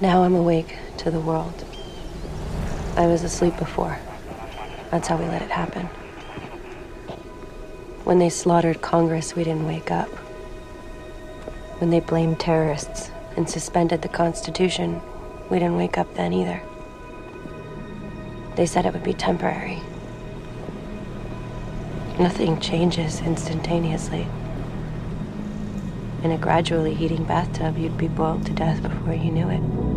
Now I'm awake to the world. I was asleep before. That's how we let it happen. When they slaughtered Congress, we didn't wake up. When they blamed terrorists and suspended the Constitution, we didn't wake up then either. They said it would be temporary. Nothing changes instantaneously. In a gradually heating bathtub, you'd be boiled to death before you knew it.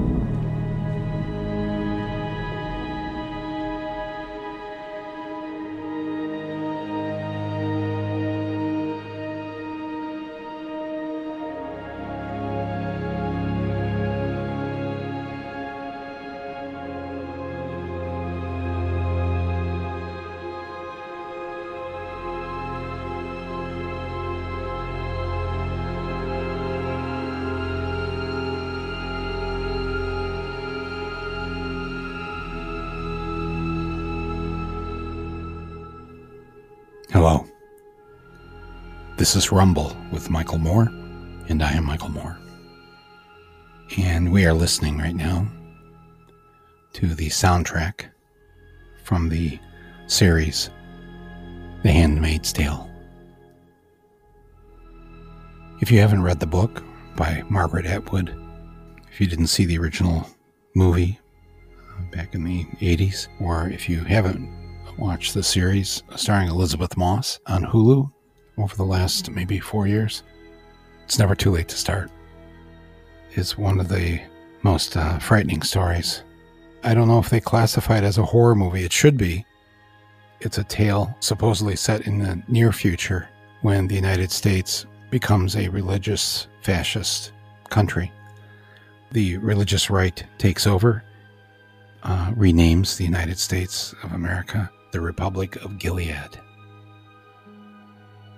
This is Rumble with Michael Moore, and I am Michael Moore. And we are listening right now to the soundtrack from the series The Handmaid's Tale. If you haven't read the book by Margaret Atwood, if you didn't see the original movie back in the 80s, or if you haven't watched the series starring Elisabeth Moss on Hulu, over the last maybe four years. It's never too late to start. Is one of the most uh, frightening stories. I don't know if they classify it as a horror movie. It should be. It's a tale supposedly set in the near future when the United States becomes a religious fascist country. The religious right takes over, uh, renames the United States of America the Republic of Gilead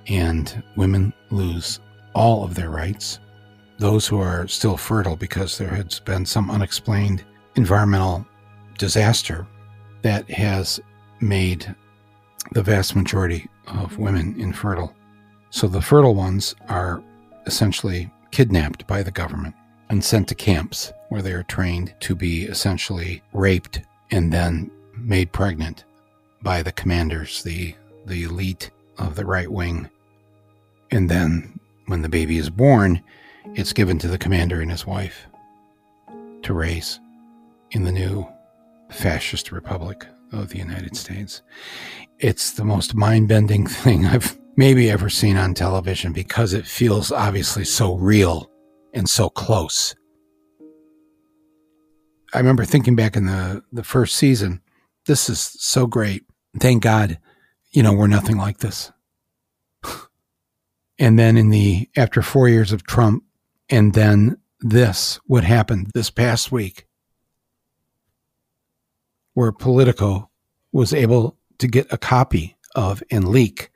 and women lose all of their rights. Those who are still fertile because there has been some unexplained environmental disaster that has made the vast majority of women infertile. So the fertile ones are essentially kidnapped by the government and sent to camps where they are trained to be essentially raped and then made pregnant by the commanders, the, the elite of the right wing and then, when the baby is born, it's given to the commander and his wife to raise in the new fascist republic of the United States. It's the most mind bending thing I've maybe ever seen on television because it feels obviously so real and so close. I remember thinking back in the, the first season, this is so great. Thank God, you know, we're nothing like this. And then in the, after four years of Trump, and then this, what happened this past week, where Politico was able to get a copy of and leak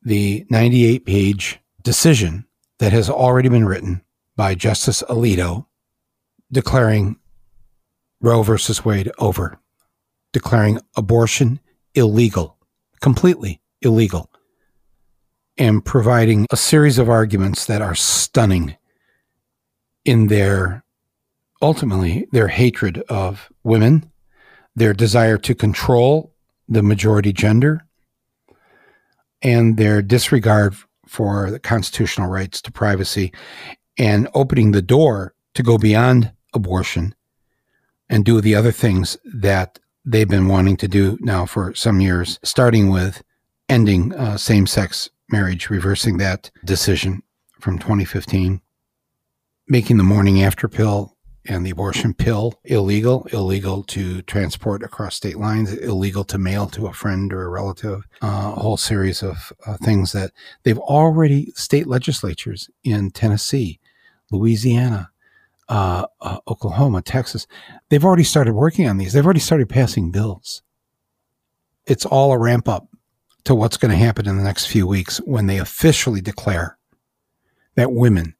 the 98 page decision that has already been written by Justice Alito declaring Roe versus Wade over, declaring abortion illegal, completely illegal and providing a series of arguments that are stunning in their ultimately their hatred of women, their desire to control the majority gender, and their disregard for the constitutional rights to privacy and opening the door to go beyond abortion and do the other things that they've been wanting to do now for some years, starting with ending uh, same sex marriage, reversing that decision from 2015, making the morning after pill and the abortion pill illegal, illegal to transport across state lines, illegal to mail to a friend or a relative, uh, a whole series of uh, things that they've already, state legislatures in Tennessee, Louisiana, uh, uh Oklahoma, Texas, they've already started working on these. They've already started passing bills. It's all a ramp up to what's going to happen in the next few weeks when they officially declare that women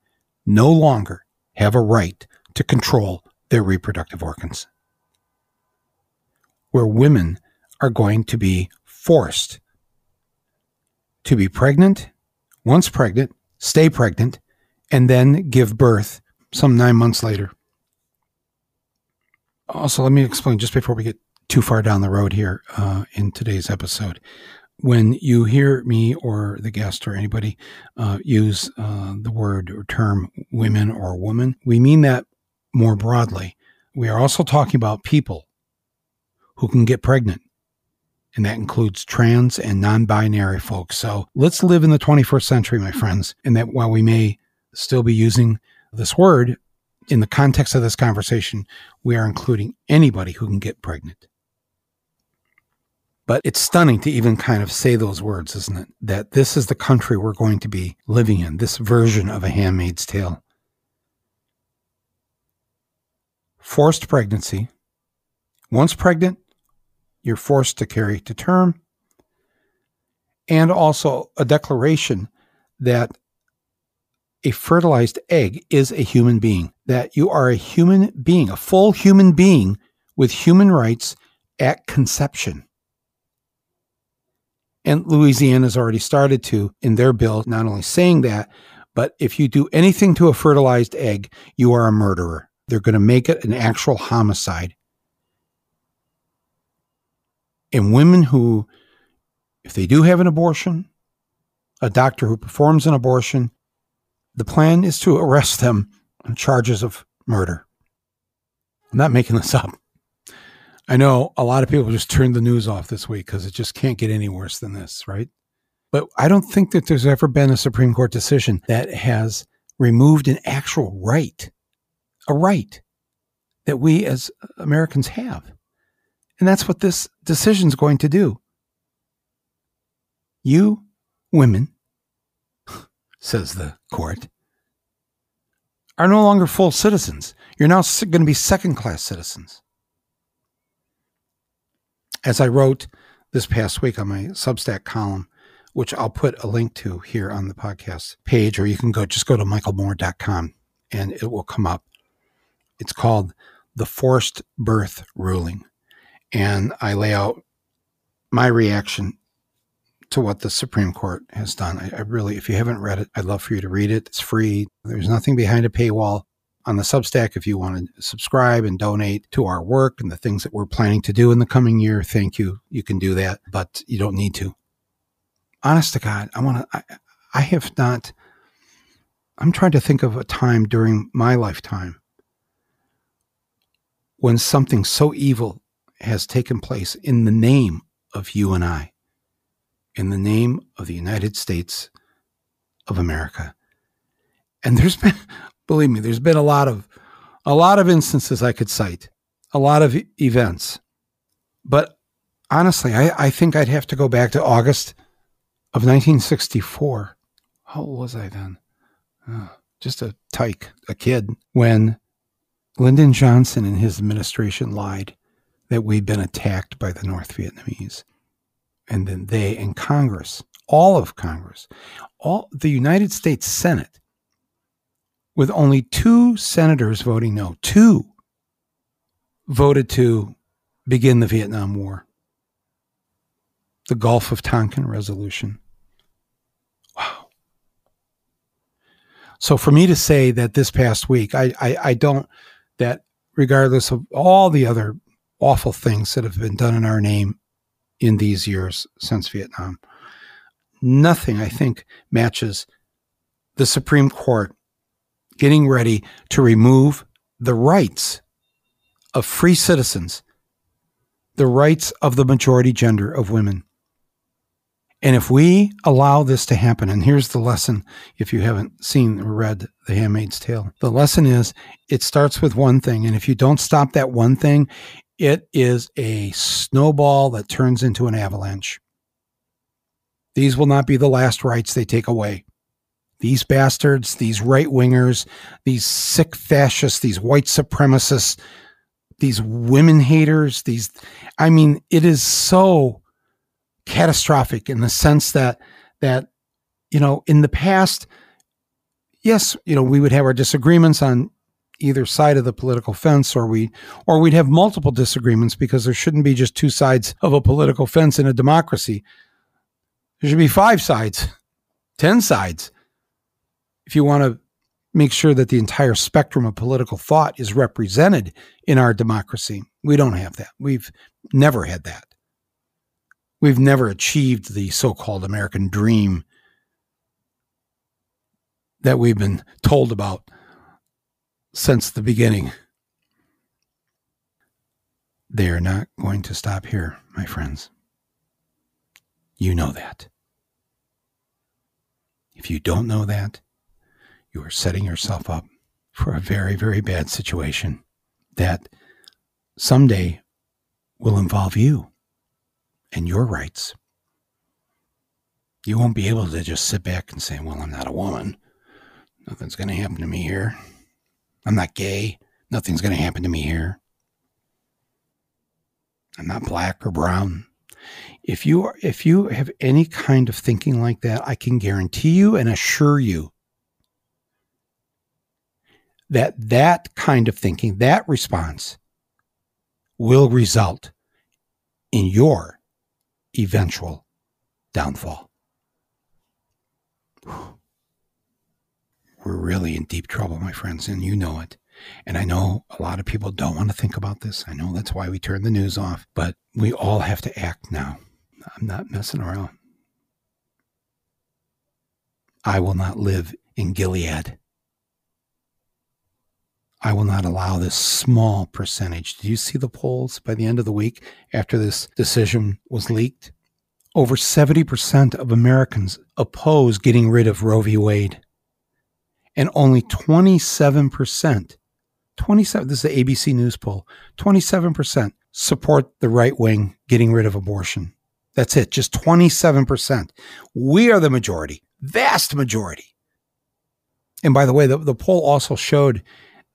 no longer have a right to control their reproductive organs. Where women are going to be forced to be pregnant, once pregnant, stay pregnant, and then give birth some nine months later. Also, let me explain just before we get too far down the road here uh, in today's episode. When you hear me or the guest or anybody uh, use uh, the word or term women or woman, we mean that more broadly. We are also talking about people who can get pregnant, and that includes trans and non binary folks. So let's live in the 21st century, my friends, and that while we may still be using this word, in the context of this conversation, we are including anybody who can get pregnant. But it's stunning to even kind of say those words, isn't it? That this is the country we're going to be living in, this version of a handmaid's tale. Forced pregnancy. Once pregnant, you're forced to carry to term. And also a declaration that a fertilized egg is a human being, that you are a human being, a full human being with human rights at conception. And Louisiana has already started to, in their bill, not only saying that, but if you do anything to a fertilized egg, you are a murderer. They're going to make it an actual homicide. And women who, if they do have an abortion, a doctor who performs an abortion, the plan is to arrest them on charges of murder. I'm not making this up. I know a lot of people just turned the news off this week because it just can't get any worse than this, right? But I don't think that there's ever been a Supreme Court decision that has removed an actual right, a right that we as Americans have. And that's what this decision is going to do. You, women, says the court, are no longer full citizens. You're now going to be second class citizens. As I wrote this past week on my Substack column, which I'll put a link to here on the podcast page, or you can go just go to michaelmoore.com and it will come up. It's called The Forced Birth Ruling. And I lay out my reaction to what the Supreme Court has done. I, I, really, if you haven't read it, I'd love for you to read it. It's free. There's nothing behind a paywall. On the Substack, if you want to subscribe and donate to our work and the things that we're planning to do in the coming year, thank you. You can do that, but you don't need to. Honest to God, I want to, I, I have not, I'm trying to think of a time during my lifetime when something so evil has taken place in the name of you and I in the name of the United States of America. And there's been, believe me, there's been a lot of, a lot of instances I could cite, a lot of events. But honestly, I, I think I'd have to go back to August of 1964. How old was I then? Oh, just a tyke, a kid, when Lyndon Johnson and his administration lied that we'd been attacked by the North Vietnamese and then they and Congress, all of Congress, all the United States Senate, with only two senators voting no, two voted to begin the Vietnam War. The Gulf of Tonkin resolution. Wow. So for me to say that this past week, I, I, I don't, that regardless of all the other awful things that have been done in our name in these years since Vietnam. Nothing, I think, matches the Supreme Court getting ready to remove the rights of free citizens, the rights of the majority gender of women. And if we allow this to happen, and here's the lesson if you haven't seen or read The Handmaid's Tale, the lesson is it starts with one thing. And if you don't stop that one thing, it is a snowball that turns into an avalanche. These will not be the last rights they take away. These bastards, these right wingers, these sick fascists, these white supremacists, these women haters, these, I mean, it is so catastrophic in the sense that, that, you know, in the past, yes, you know, we would have our disagreements on either side of the political fence or we or we'd have multiple disagreements because there shouldn't be just two sides of a political fence in a democracy there should be five sides 10 sides if you want to make sure that the entire spectrum of political thought is represented in our democracy. We don't have that. We've never had that. We've never achieved the so called American dream that we've been told about since the beginning. They're not going to stop here, my friends. You know that. If you don't know that, you are setting yourself up for a very, very bad situation that someday will involve you and your rights. You won't be able to just sit back and say, Well, I'm not a woman. Nothing's going to happen to me here. I'm not gay. Nothing's going to happen to me here. I'm not black or brown. If you are, if you have any kind of thinking like that, I can guarantee you and assure you that that kind of thinking, that response will result in your eventual downfall. We're really in deep trouble, my friends, and you know it. And I know a lot of people don't want to think about this. I know that's why we turn the news off, but we all have to act now. I'm not messing around. I will not live in Gilead. I will not allow this small percentage. Do you see the polls by the end of the week after this decision was leaked? Over 70% of Americans oppose getting rid of Roe v. Wade. And only 27%, 27, this is the ABC News poll, 27% support the right wing getting rid of abortion. That's it, just 27%. We are the majority, vast majority. And by the way, the, the poll also showed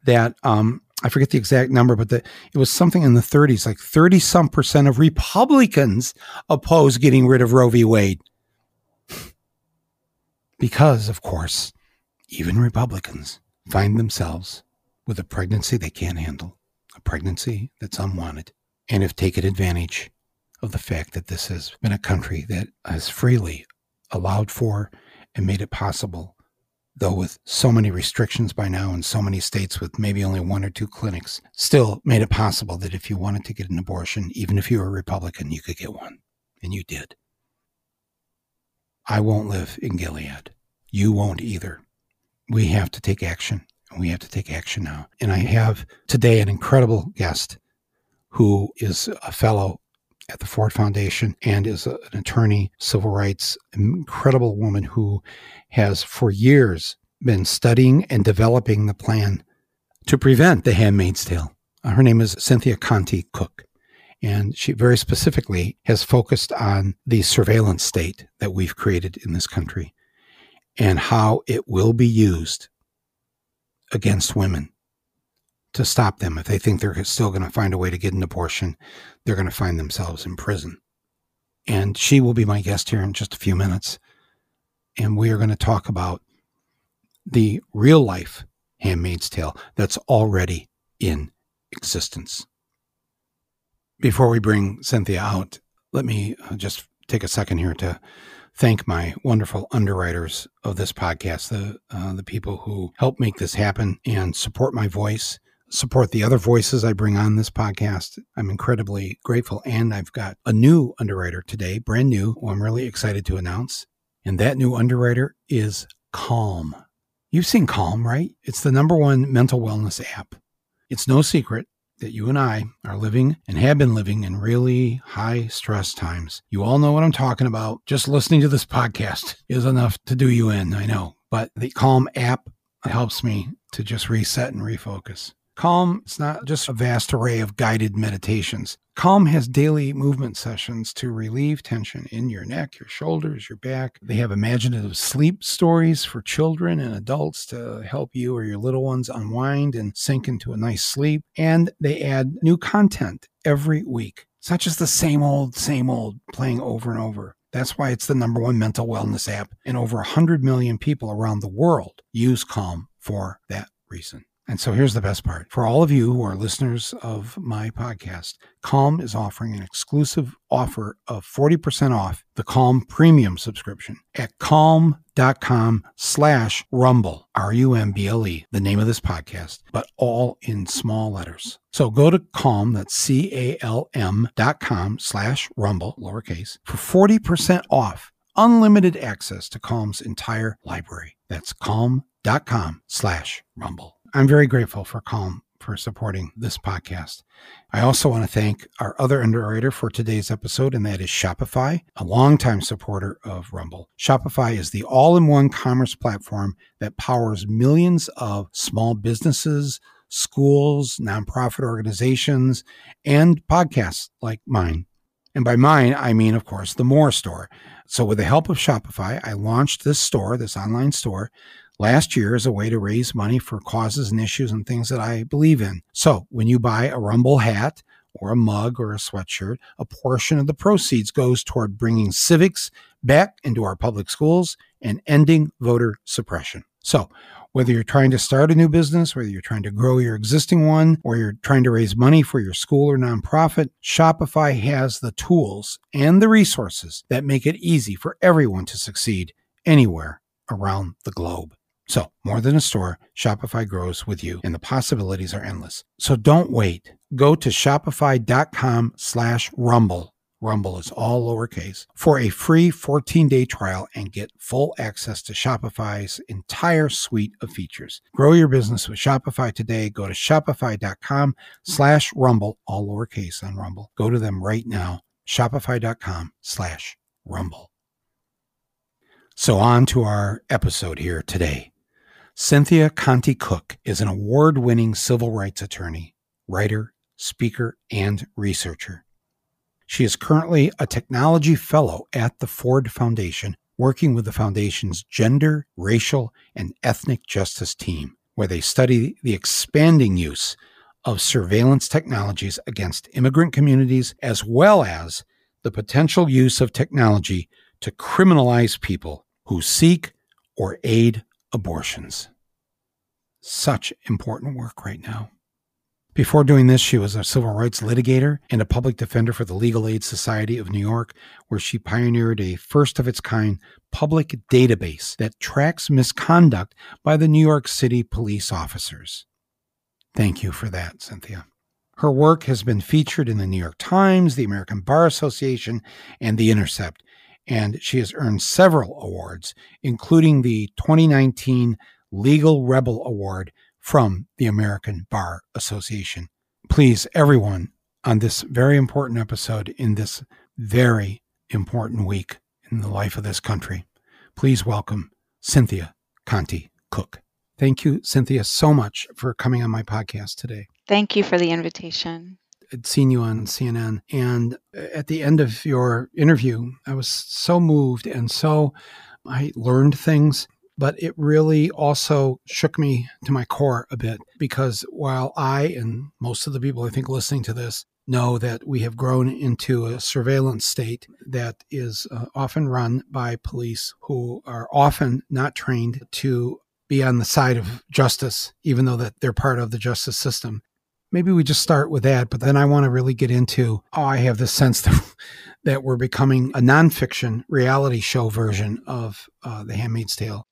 that um, I forget the exact number, but the, it was something in the 30s, like 30 some percent of Republicans oppose getting rid of Roe v. Wade. because, of course, even Republicans find themselves with a pregnancy they can't handle, a pregnancy that's unwanted, and have taken advantage of the fact that this has been a country that has freely allowed for and made it possible though with so many restrictions by now in so many states with maybe only one or two clinics, still made it possible that if you wanted to get an abortion, even if you were a Republican, you could get one. And you did. I won't live in Gilead. You won't either. We have to take action, and we have to take action now. And I have today an incredible guest who is a fellow at the Ford Foundation and is an attorney, civil rights, incredible woman who has for years been studying and developing the plan to prevent the handmaid's tale. Uh, her name is Cynthia Conti Cook. And she very specifically has focused on the surveillance state that we've created in this country and how it will be used against women to stop them. If they think they're still going to find a way to get an abortion, they're going to find themselves in prison. And she will be my guest here in just a few minutes. And we are going to talk about the real life Handmaid's Tale that's already in existence. Before we bring Cynthia out, let me uh, just take a second here to thank my wonderful underwriters of this podcast, the uh, the people who help make this happen and support my voice support the other voices I bring on this podcast. I'm incredibly grateful. And I've got a new underwriter today, brand new, who I'm really excited to announce. And that new underwriter is Calm. You've seen Calm, right? It's the number one mental wellness app. It's no secret that you and I are living and have been living in really high stress times. You all know what I'm talking about. Just listening to this podcast is enough to do you in, I know. But the Calm app helps me to just reset and refocus. Calm it's not just a vast array of guided meditations. Calm has daily movement sessions to relieve tension in your neck, your shoulders, your back. They have imaginative sleep stories for children and adults to help you or your little ones unwind and sink into a nice sleep. And they add new content every week. Not just the same old, same old playing over and over. That's why it's the number one mental wellness app, and over 100 million people around the world use Calm for that reason. And so here's the best part. For all of you who are listeners of my podcast, Calm is offering an exclusive offer of 40% off the Calm premium subscription at calm.com slash rumble, R-U-M-B-L-E, the name of this podcast, but all in small letters. So go to calm, that's C-A-L-M dot com slash rumble, lowercase, for 40% off unlimited access to Calm's entire library. That's calm.com slash rumble. I'm very grateful for Calm for supporting this podcast. I also want to thank our other underwriter for today's episode, and that is Shopify, a longtime supporter of Rumble. Shopify is the all in one commerce platform that powers millions of small businesses, schools, nonprofit organizations, and podcasts like mine. And by mine, I mean, of course, the More Store. So, with the help of Shopify, I launched this store, this online store, last year as a way to raise money for causes and issues and things that I believe in. So when you buy a Rumble hat or a mug or a sweatshirt, a portion of the proceeds goes toward bringing civics back into our public schools and ending voter suppression. So whether you're trying to start a new business, whether you're trying to grow your existing one, or you're trying to raise money for your school or nonprofit, Shopify has the tools and the resources that make it easy for everyone to succeed anywhere around the globe. So, more than a store, Shopify grows with you and the possibilities are endless. So don't wait. Go to shopify.com slash rumble. Rumble is all lowercase for a free 14 day trial and get full access to Shopify's entire suite of features. Grow your business with Shopify today. Go to shopify.com slash rumble, all lowercase on Rumble. Go to them right now. Shopify.com slash rumble. So on to our episode here today. Cynthia Conti Cook is an award winning civil rights attorney, writer, speaker, and researcher. She is currently a technology fellow at the Ford Foundation, working with the Foundation's gender, racial, and ethnic justice team, where they study the expanding use of surveillance technologies against immigrant communities, as well as the potential use of technology to criminalize people who seek or aid abortions. Such important work right now. Before doing this, she was a civil rights litigator and a public defender for the Legal Aid Society of New York, where she pioneered a first of its kind public database that tracks misconduct by the New York City police officers. Thank you for that, Cynthia. Her work has been featured in the New York Times, the American Bar Association, and The Intercept, and she has earned several awards, including the 2019 Legal Rebel Award from the American Bar Association. Please, everyone, on this very important episode in this very important week in the life of this country, please welcome Cynthia Conti Cook. Thank you, Cynthia, so much for coming on my podcast today. Thank you for the invitation. I'd seen you on CNN. And at the end of your interview, I was so moved and so I learned things, but it really also shook me to my core a bit because while I and most of the people I think listening to this know that we have grown into a surveillance state that is uh, often run by police who are often not trained to be on the side of justice, even though that they're part of the justice system maybe we just start with that, but then I want to really get into, oh, I have this sense that, that we're becoming a nonfiction reality show version of uh, The Handmaid's Tale.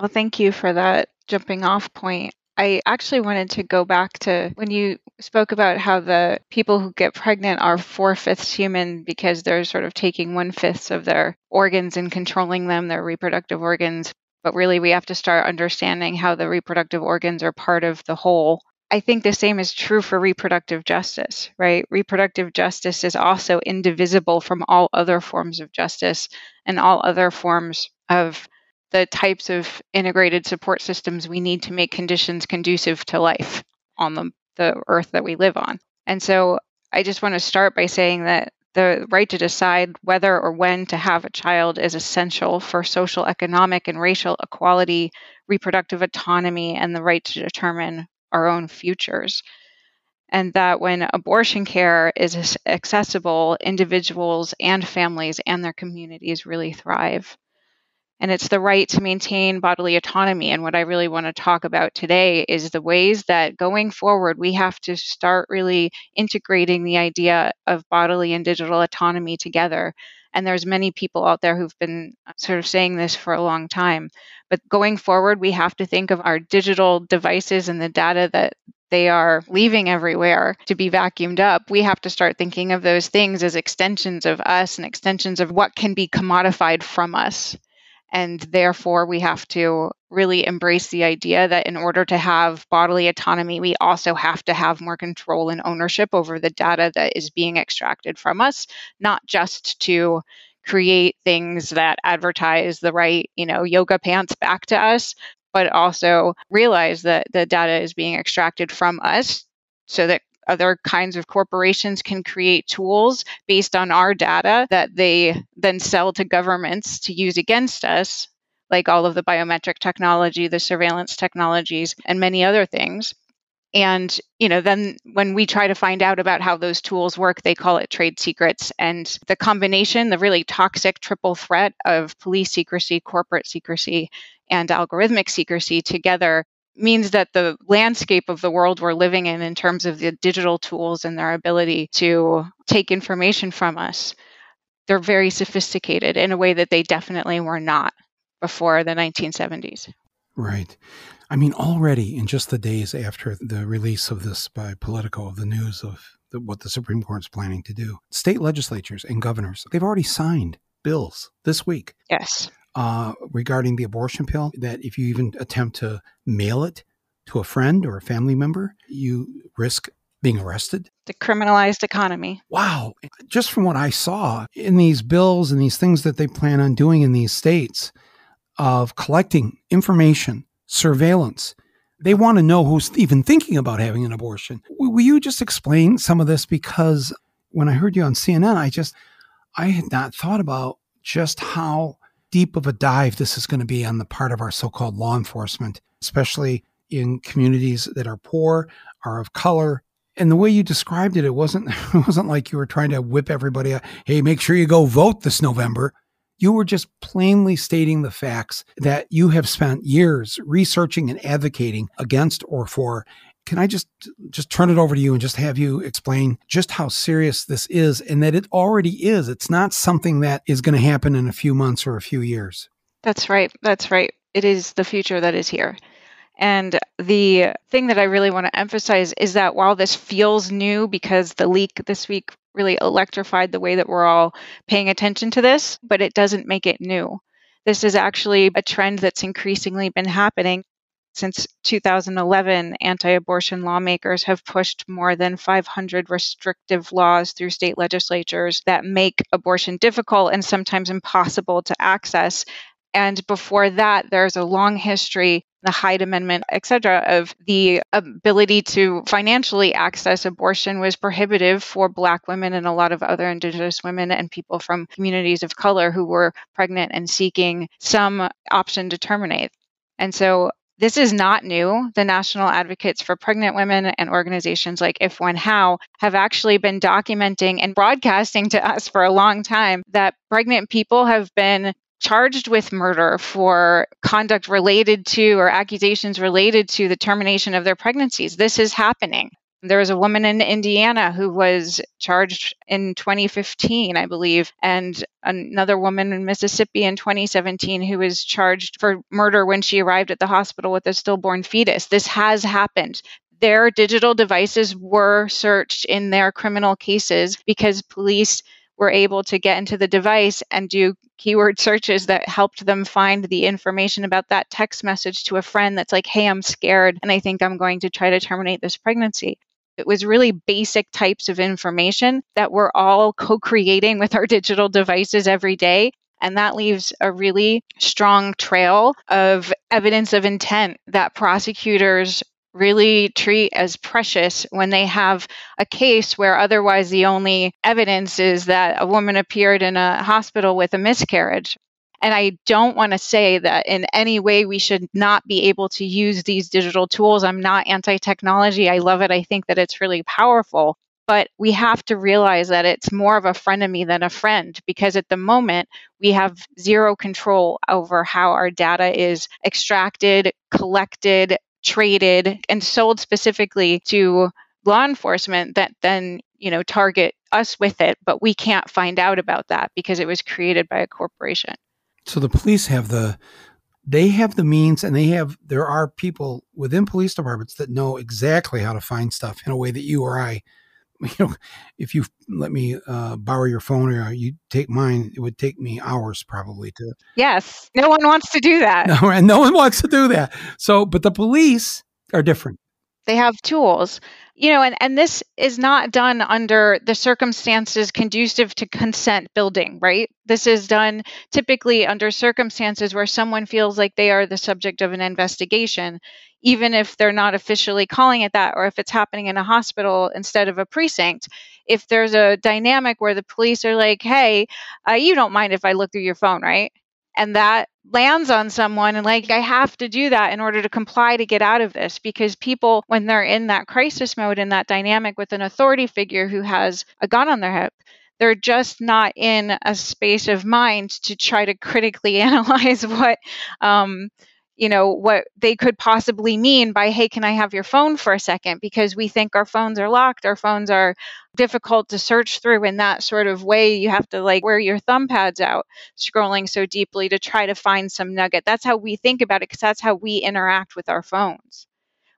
Well, thank you for that jumping off point. I actually wanted to go back to when you spoke about how the people who get pregnant are four fifths human because they're sort of taking one fifth of their organs and controlling them, their reproductive organs. But really, we have to start understanding how the reproductive organs are part of the whole I think the same is true for reproductive justice, right? Reproductive justice is also indivisible from all other forms of justice and all other forms of the types of integrated support systems we need to make conditions conducive to life on the, the earth that we live on. And so I just want to start by saying that the right to decide whether or when to have a child is essential for social, economic, and racial equality, reproductive autonomy, and the right to determine our own futures. And that when abortion care is accessible, individuals and families and their communities really thrive. And it's the right to maintain bodily autonomy. And what I really want to talk about today is the ways that going forward, we have to start really integrating the idea of bodily and digital autonomy together. And there's many people out there who've been uh, sort of saying this for a long time. But going forward, we have to think of our digital devices and the data that they are leaving everywhere to be vacuumed up, we have to start thinking of those things as extensions of us and extensions of what can be commodified from us. And therefore, we have to really embrace the idea that in order to have bodily autonomy, we also have to have more control and ownership over the data that is being extracted from us, not just to create things that advertise the right, you know, yoga pants back to us, but also realize that the data is being extracted from us so that other kinds of corporations can create tools based on our data that they then sell to governments to use against us, like all of the biometric technology, the surveillance technologies, and many other things. And, you know, then when we try to find out about how those tools work, they call it trade secrets. And the combination, the really toxic triple threat of police secrecy, corporate secrecy, and algorithmic secrecy together means that the landscape of the world we're living in, in terms of the digital tools and their ability to take information from us, they're very sophisticated in a way that they definitely were not before the 1970s. Right. I mean, already in just the days after the release of this by Politico of the news of the, what the Supreme Court is planning to do, state legislatures and governors, they've already signed bills this week. Yes uh, regarding the abortion pill that if you even attempt to mail it to a friend or a family member, you risk being arrested. The criminalized economy. Wow. Just from what I saw in these bills and these things that they plan on doing in these states of collecting information, surveillance, they want to know who's even thinking about having an abortion. Will you just explain some of this? Because when I heard you on CNN, I just, I had not thought about just how deep of a dive this is going to be on the part of our so called law enforcement, especially in communities that are poor, are of color. And the way you described it, it wasn't it wasn't like you were trying to whip everybody up, hey, make sure you go vote this November. You were just plainly stating the facts that you have spent years researching and advocating against or for can I just just turn it over to you and just have you explain just how serious this is and that it already is. It's not something that is going to happen in a few months or a few years. That's right. That's right. It is the future that is here. And the thing that I really want to emphasize is that while this feels new because the leak this week really electrified the way that we're all paying attention to this, but it doesn't make it new. This is actually a trend that's increasingly been happening since 2011, anti abortion lawmakers have pushed more than 500 restrictive laws through state legislatures that make abortion difficult and sometimes impossible to access. And before that, there's a long history, the Hyde Amendment, et cetera, of the ability to financially access abortion was prohibitive for Black women and a lot of other Indigenous women and people from communities of color who were pregnant and seeking some option to terminate. And so this is not new. The national advocates for pregnant women and organizations like If/When/How have actually been documenting and broadcasting to us for a long time that pregnant people have been charged with murder for conduct related to or accusations related to the termination of their pregnancies. This is happening. There was a woman in Indiana who was charged in 2015, I believe, and another woman in Mississippi in 2017 who was charged for murder when she arrived at the hospital with a stillborn fetus. This has happened. Their digital devices were searched in their criminal cases because police were able to get into the device and do keyword searches that helped them find the information about that text message to a friend that's like, hey, I'm scared and I think I'm going to try to terminate this pregnancy. It was really basic types of information that we're all co creating with our digital devices every day. And that leaves a really strong trail of evidence of intent that prosecutors really treat as precious when they have a case where otherwise the only evidence is that a woman appeared in a hospital with a miscarriage. And I don't want to say that in any way we should not be able to use these digital tools. I'm not anti technology. I love it. I think that it's really powerful. but we have to realize that it's more of a frenemy than a friend because at the moment we have zero control over how our data is extracted, collected, traded, and sold specifically to law enforcement that then you know target us with it but we can't find out about that because it was created by a corporation so the police have the they have the means and they have there are people within police departments that know exactly how to find stuff in a way that you or I you know if you let me uh, borrow your phone or you take mine it would take me hours probably to yes. No one wants to do that. No, and no one wants to do that. So but the police are different they have tools. You know and, and this is not done under the circumstances conducive to consent building right? This is done typically under circumstances where someone feels like they are the subject of an investigation even if they're not officially calling it that or if it's happening in a hospital instead of a precinct. If there's a dynamic where the police are like hey uh, you don't mind if i look through your phone right and that lands on someone and like i have to do that in order to comply to get out of this because people when they're in that crisis mode in that dynamic with an authority figure who has a gun on their hip they're just not in a space of mind to try to critically analyze what um, you know what they could possibly mean by hey can i have your phone for a second? Because we think our phones are locked our phones are difficult to search through in that sort of way. You have to like wear your thumb pads out scrolling so deeply to try to find some nugget. That's how we think about it because that's how we interact with our phones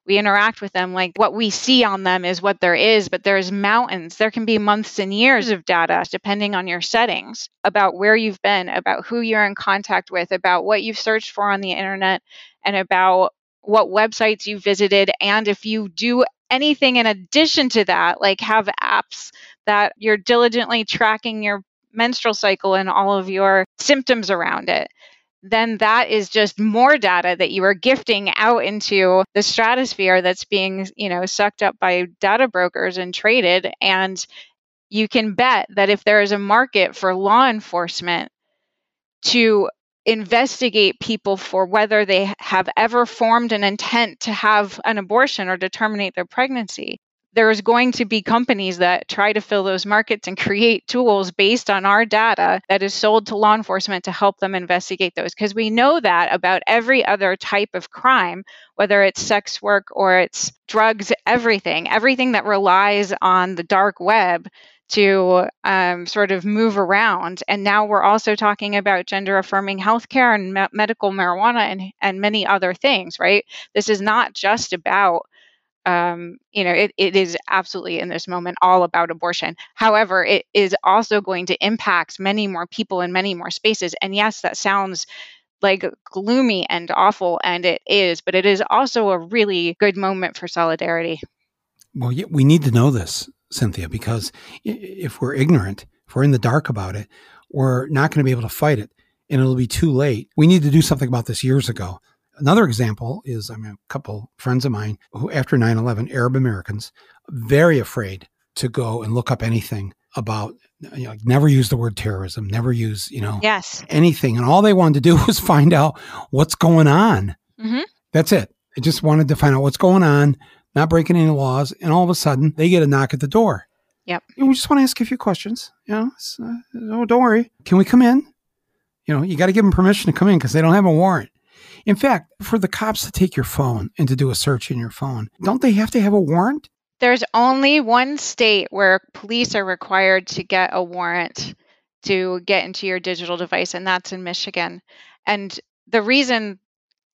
we interact with them like what we see on them is what there is but there's mountains. There can be months and years of data depending on your settings about where you've been about who you're in contact with about what you've searched for on the internet and about what websites you visited. And if you do anything in addition to that like have apps that you're diligently tracking your menstrual cycle and all of your symptoms around it then that is just more data that you are gifting out into the stratosphere that's being, you know, sucked up by data brokers and traded. And you can bet that if there is a market for law enforcement to investigate people for whether they have ever formed an intent to have an abortion or to terminate their pregnancy, there's going to be companies that try to fill those markets and create tools based on our data that is sold to law enforcement to help them investigate those. Because we know that about every other type of crime, whether it's sex work or it's drugs, everything, everything that relies on the dark web to um, sort of move around. And now we're also talking about gender affirming healthcare and me- medical marijuana and, and many other things, right? This is not just about um, you know, it, it is absolutely in this moment all about abortion. However, it is also going to impact many more people in many more spaces. And yes, that sounds like gloomy and awful, and it is, but it is also a really good moment for solidarity. Well, we need to know this, Cynthia, because if we're ignorant, if we're in the dark about it, we're not going to be able to fight it and it'll be too late. We need to do something about this years ago. Another example is I mean, a couple friends of mine who, after 9 11, Arab Americans, very afraid to go and look up anything about, you know, never use the word terrorism, never use, you know, yes. anything. And all they wanted to do was find out what's going on. Mm-hmm. That's it. They just wanted to find out what's going on, not breaking any laws. And all of a sudden, they get a knock at the door. Yep. And we just want to ask a few questions. You know, uh, oh, don't worry. Can we come in? You know, you got to give them permission to come in because they don't have a warrant. In fact, for the cops to take your phone and to do a search in your phone, don't they have to have a warrant? There's only one state where police are required to get a warrant to get into your digital device, and that's in Michigan. And the reason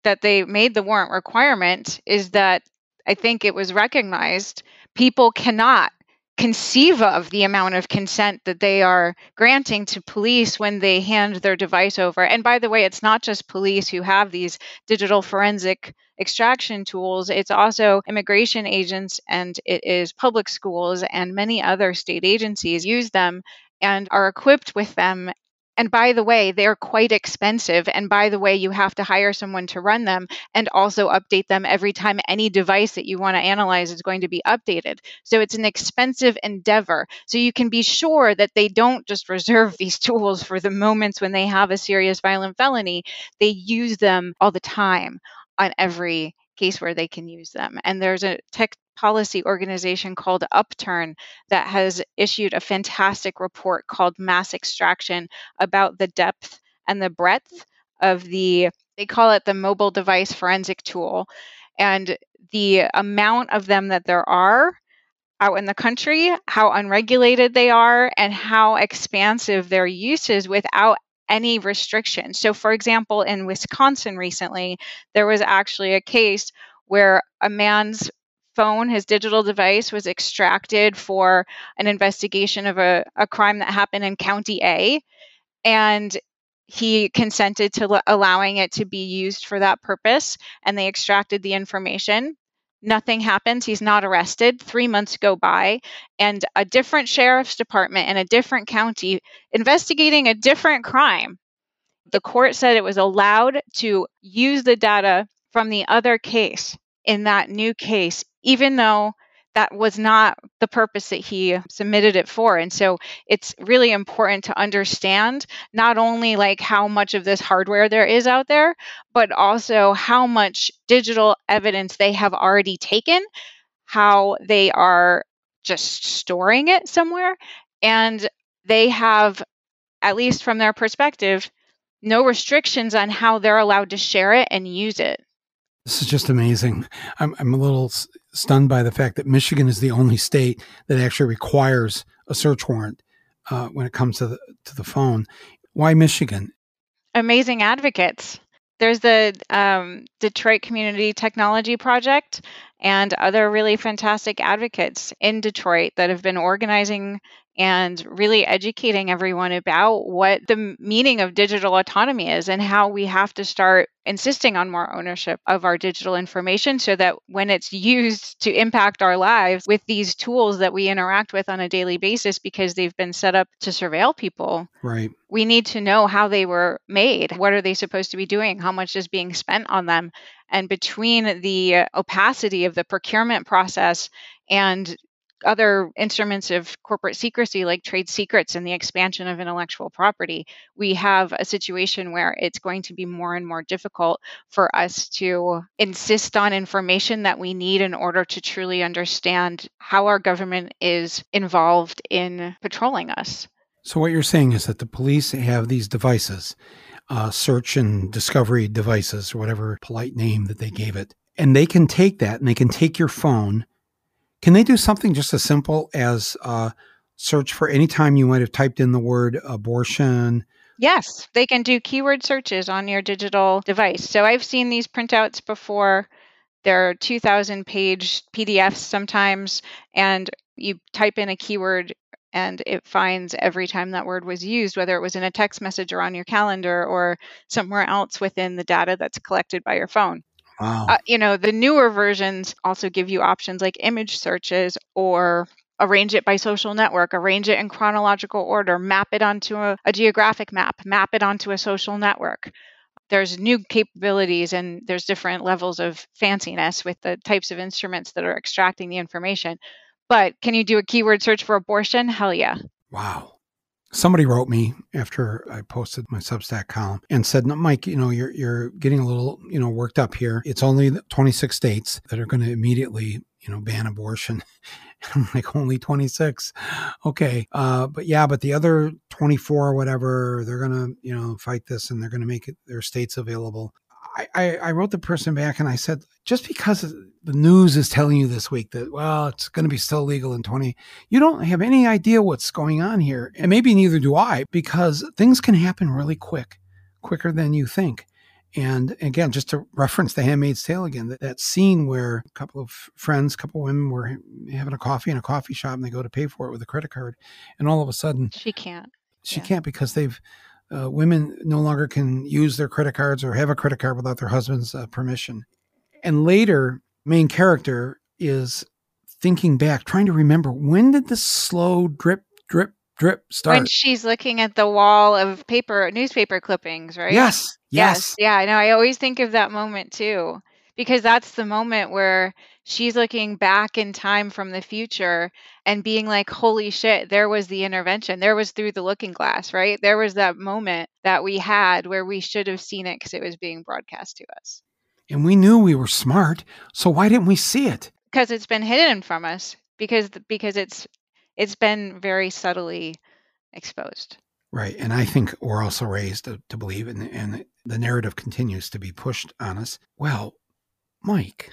that they made the warrant requirement is that I think it was recognized people cannot conceive of the amount of consent that they are granting to police when they hand their device over. And by the way, it's not just police who have these digital forensic extraction tools, it's also immigration agents and it is public schools and many other state agencies use them and are equipped with them and by the way, they're quite expensive. And by the way, you have to hire someone to run them and also update them every time any device that you want to analyze is going to be updated. So it's an expensive endeavor. So you can be sure that they don't just reserve these tools for the moments when they have a serious violent felony, they use them all the time on every case where they can use them. And there's a tech policy organization called Upturn that has issued a fantastic report called Mass Extraction about the depth and the breadth of the, they call it the mobile device forensic tool. And the amount of them that there are out in the country, how unregulated they are, and how expansive their use is without any restrictions. So, for example, in Wisconsin recently, there was actually a case where a man's phone, his digital device, was extracted for an investigation of a, a crime that happened in County A. And he consented to allowing it to be used for that purpose, and they extracted the information. Nothing happens. He's not arrested. Three months go by, and a different sheriff's department in a different county investigating a different crime. The court said it was allowed to use the data from the other case in that new case, even though that was not the purpose that he submitted it for. And so it's really important to understand not only like how much of this hardware there is out there but also how much digital evidence they have already taken how they are just storing it somewhere. And they have at least from their perspective no restrictions on how they're allowed to share it and use it. This is just amazing. I'm, I'm a little stunned by the fact that Michigan is the only state that actually requires a search warrant uh, when it comes to the to the phone. Why Michigan? Amazing advocates. There's the um, Detroit Community Technology Project and other really fantastic advocates in Detroit that have been organizing and really educating everyone about what the meaning of digital autonomy is and how we have to start insisting on more ownership of our digital information so that when it's used to impact our lives with these tools that we interact with on a daily basis because they've been set up to surveil people right. we need to know how they were made what are they supposed to be doing how much is being spent on them. And between the uh, opacity of the procurement process and other instruments of corporate secrecy like trade secrets and the expansion of intellectual property, we have a situation where it's going to be more and more difficult for us to insist on information that we need in order to truly understand how our government is involved in patrolling us. So, what you're saying is that the police have these devices, uh, search and discovery devices, or whatever polite name that they gave it, and they can take that and they can take your phone can they do something just as simple as uh, search for any time you might have typed in the word abortion? Yes, they can do keyword searches on your digital device. So I've seen these printouts before. They're 2,000 page PDFs sometimes, and you type in a keyword and it finds every time that word was used, whether it was in a text message or on your calendar or somewhere else within the data that's collected by your phone. Wow. Uh, you know, the newer versions also give you options like image searches or arrange it by social network, arrange it in chronological order, map it onto a, a geographic map, map it onto a social network. There's new capabilities and there's different levels of fanciness with the types of instruments that are extracting the information. But can you do a keyword search for abortion? Hell yeah. Wow somebody wrote me after I posted my Substack column and said, no, Mike, you know, you're, you're getting a little, you know, worked up here. It's only 26 states that are going to immediately, you know, ban abortion. I'm like, only 26. Okay. Uh, but yeah, but the other 24 or whatever, they're going to, you know, fight this and they're going to make it their states available. I, I, wrote the person back and I said, just because the news is telling you this week that, well, it's going to be still legal in 20, you don't have any idea what's going on here. And maybe neither do I, because things can happen really quick, quicker than you think. And again, just to reference The Handmaid's Tale again, that, that scene where a couple of friends, a couple of women were having a coffee in a coffee shop and they go to pay for it with a credit card. And all of a sudden, she can't. She yeah. can't because they've uh, women no longer can use their credit cards or have a credit card without their husband's uh, permission. And later, main character is thinking back, trying to remember when did this slow drip, drip, drip start? When she's looking at the wall of paper, newspaper clippings, right? Yes, yes, yes. Yeah, I know. I always think of that moment too, because that's the moment where she's looking back in time from the future and being like, holy shit, there was the intervention. There was through the looking glass, right? There was that moment that we had where we should have seen it because it was being broadcast to us. And we knew we were smart. So why didn't we see it? because it's been hidden from us because because it's it's been very subtly exposed. Right. And I think we're also raised to, to believe, and, and the narrative continues to be pushed on us. Well, Mike,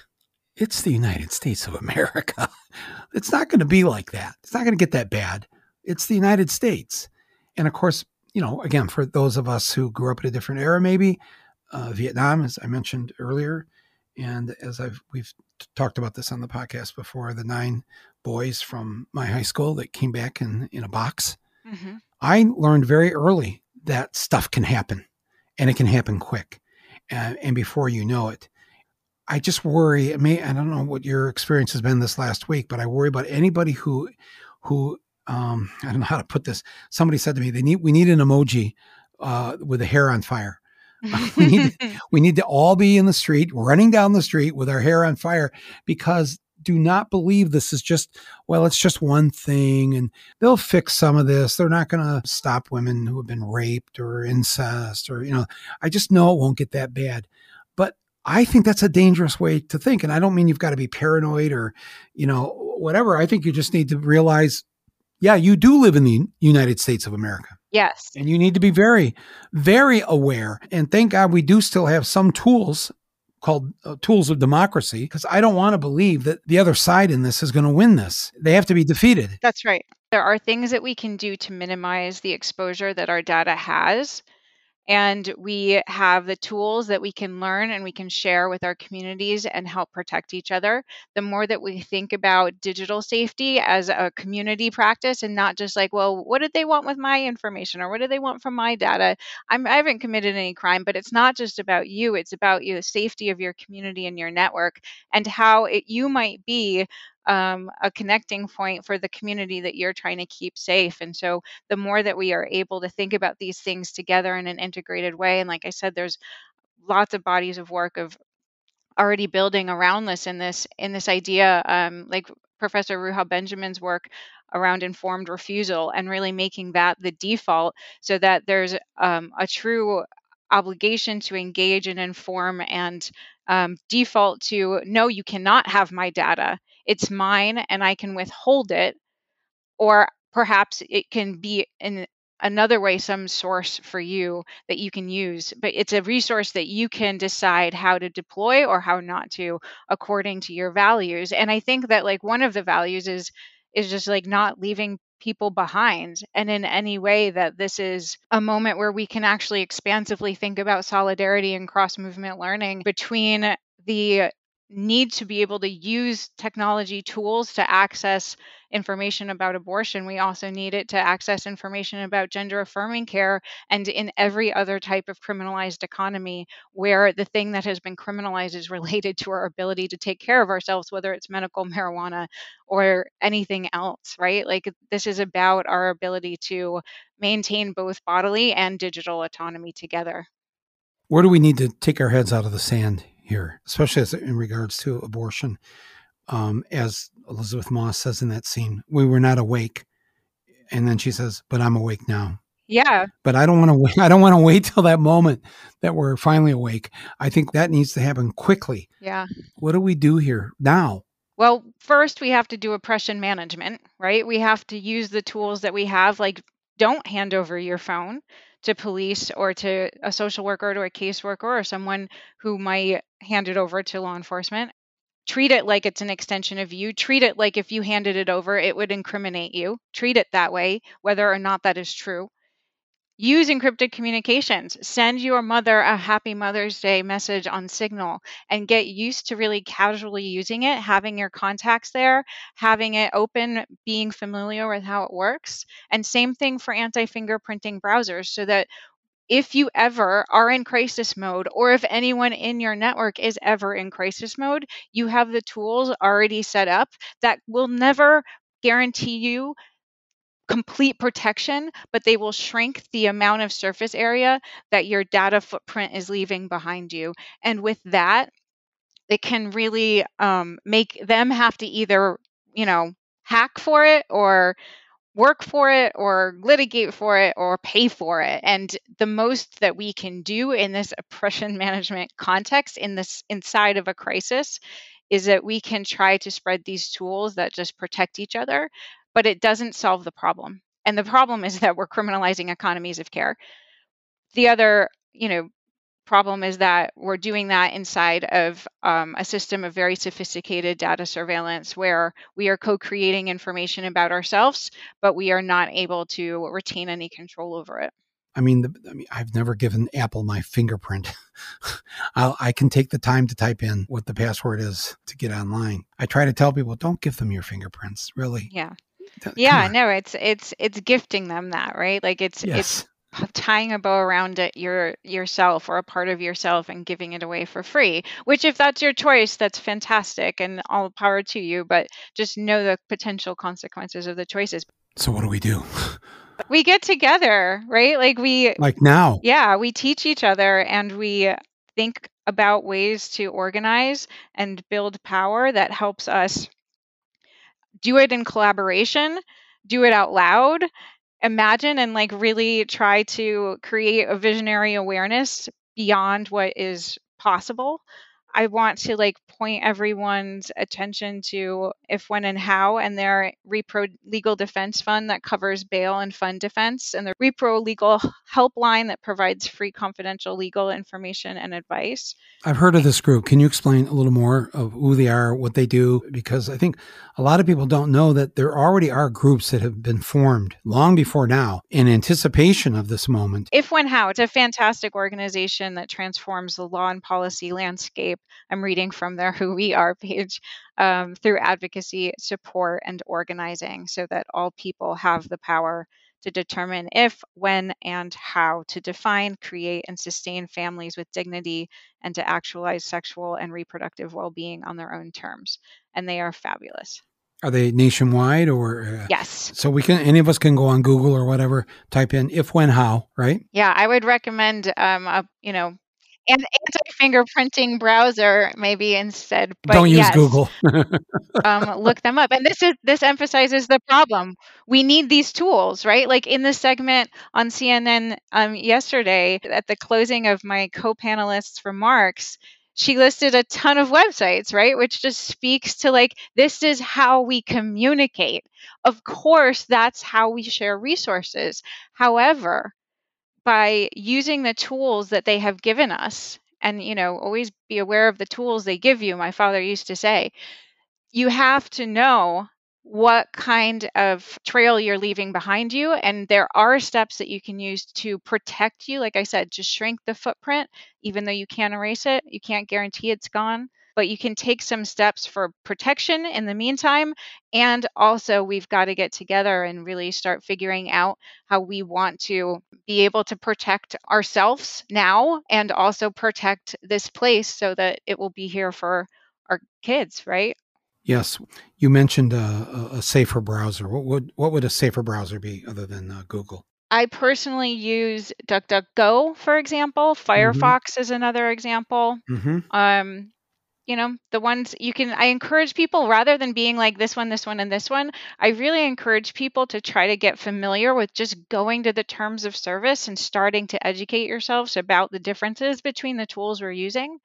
it's the United States of America. it's not going to be like that. It's not going to get that bad. It's the United States. And of course, you know, again, for those of us who grew up in a different era, maybe uh, Vietnam, as I mentioned earlier, and as I've we've talked about this on the podcast before, the nine boys from my high school that came back in in a box. Mm-hmm. I learned very early that stuff can happen, and it can happen quick, and, and before you know it. I just worry. I may I don't know what your experience has been this last week, but I worry about anybody who who um, I don't know how to put this. Somebody said to me, "They need we need an emoji uh, with a hair on fire." we need to, we need to all be in the street, running down the street with our hair on fire, because do not believe this is just well, it's just one thing, and they'll fix some of this. They're not going to stop women who have been raped or incest, or you know. I just know it won't get that bad. I think that's a dangerous way to think, and I don't mean you've got to be paranoid or you know whatever. I think you just need to realize yeah, you do live in the United States of America. Yes. And you need to be very, very aware. And thank God we do still have some tools called uh, tools of democracy because I don't want to believe that the other side in this is going to win this. They have to be defeated. That's right. There are things that we can do to minimize the exposure that our data has and we have the tools that we can learn and we can share with our communities and help protect each other. The more that we think about digital safety as a community practice and not just like, well, what did they want with my information or what do they want from my data? I'm, I haven't committed any crime, but it's not just about you. It's about you, the safety of your community and your network and how it, you might be um, a connecting point for the community that you're trying to keep safe. And so the more that we are able to think about these things together in an integrated way, and like I said, there's lots of bodies of work of already building around this in this in this idea um, like professor ruha benjamin's work around informed refusal and really making that the default so that there's um, a true obligation to engage and inform and um, default to no you cannot have my data it's mine and I can withhold it, or perhaps it can be in another way some source for you that you can use but it's a resource that you can decide how to deploy or how not to according to your values and i think that like one of the values is is just like not leaving people behind and in any way that this is a moment where we can actually expansively think about solidarity and cross movement learning between the need to be able to use technology tools to access information about abortion. We also need it to access information about gender affirming care and in every other type of criminalized economy where the thing that has been criminalized is related to our ability to take care of ourselves, whether it's medical marijuana or anything else, right? Like this is about our ability to maintain both bodily and digital autonomy together. Where do we need to take our heads out of the sand here, especially as in regards to abortion. Um, as Elisabeth Moss says in that scene, we were not awake, and then she says, "But I'm awake now." Yeah. But I don't want to wait. I don't want to wait till that moment that we're finally awake. I think that needs to happen quickly. Yeah. What do we do here now? Well, first we have to do oppression management, right? We have to use the tools that we have, like don't hand over your phone to police or to a social worker or to a caseworker or someone who might hand it over to law enforcement. Treat it like it's an extension of you. Treat it like if you handed it over, it would incriminate you. Treat it that way, whether or not that is true. Use encrypted communications. Send your mother a happy Mother's Day message on Signal and get used to really casually using it, having your contacts there, having it open, being familiar with how it works. And same thing for anti fingerprinting browsers so that if you ever are in crisis mode, or if anyone in your network is ever in crisis mode, you have the tools already set up that will never guarantee you complete protection, but they will shrink the amount of surface area that your data footprint is leaving behind you. And with that, it can really um, make them have to either, you know, hack for it or work for it or litigate for it or pay for it and the most that we can do in this oppression management context in this inside of a crisis is that we can try to spread these tools that just protect each other, but it doesn't solve the problem. And the problem is that we're criminalizing economies of care. The other, you know, problem is that we're doing that inside of um, a system of very sophisticated data surveillance where we are co creating information about ourselves, but we are not able to retain any control over it. I mean, the, I mean, I've never given Apple my fingerprint. i can take the time to type in what the password is to get online. I try to tell people, don't give them your fingerprints. Really? Yeah. Yeah. No, it's it's it's gifting them that, right? Like it's yes. it's tying a bow around it your yourself or a part of yourself and giving it away for free which if that's your choice that's fantastic and all power to you but just know the potential consequences of the choices so what do we do we get together right like we like now yeah we teach each other and we think about ways to organize and build power that helps us do it in collaboration do it out loud imagine and like really try to create a visionary awareness beyond what is possible I want to like point everyone's attention to if, when, and how, and their Repro Legal Defense Fund that covers bail and fund defense, and the Repro Legal Helpline that provides free confidential legal information and advice. I've heard of this group. Can you explain a little more of who they are, what they do? Because I think a lot of people don't know that there already are groups that have been formed long before now in anticipation of this moment. If, when, how, it's a fantastic organization that transforms the law and policy landscape I'm reading from their Who We Are page um, through advocacy, support, and organizing so that all people have the power to determine if, when, and how to define, create, and sustain families with dignity and to actualize sexual and reproductive well being on their own terms. And they are fabulous. Are they nationwide or? Uh, yes. So we can, any of us can go on Google or whatever, type in If/When/How, right? Yeah, I would recommend, um, a, you know, and anti-fingerprinting browser maybe instead. But Don't use yes, Google. um, look them up. And this is this emphasizes the problem. We need these tools, right? Like in the segment on CNN um, yesterday, at the closing of my co-panelists remarks, she listed a ton of websites, right? Which just speaks to like, this is how we communicate. Of course, that's how we share resources. However, by using the tools that they have given us and you know always be aware of the tools they give you my father used to say you have to know what kind of trail you're leaving behind you and there are steps that you can use to protect you like i said to shrink the footprint even though you can't erase it you can't guarantee it's gone but you can take some steps for protection in the meantime. And also, we've got to get together and really start figuring out how we want to be able to protect ourselves now and also protect this place so that it will be here for our kids, right? Yes, you mentioned a, a safer browser. What would what would a safer browser be other than uh, Google? I personally use DuckDuckGo, for example. Mm-hmm. Firefox mm-hmm. is another example. Mm-hmm. Um, you know the ones you can i encourage people rather than being like this one this one and this one i really encourage people to try to get familiar with just going to the terms of service and starting to educate yourselves about the differences between the tools we're using.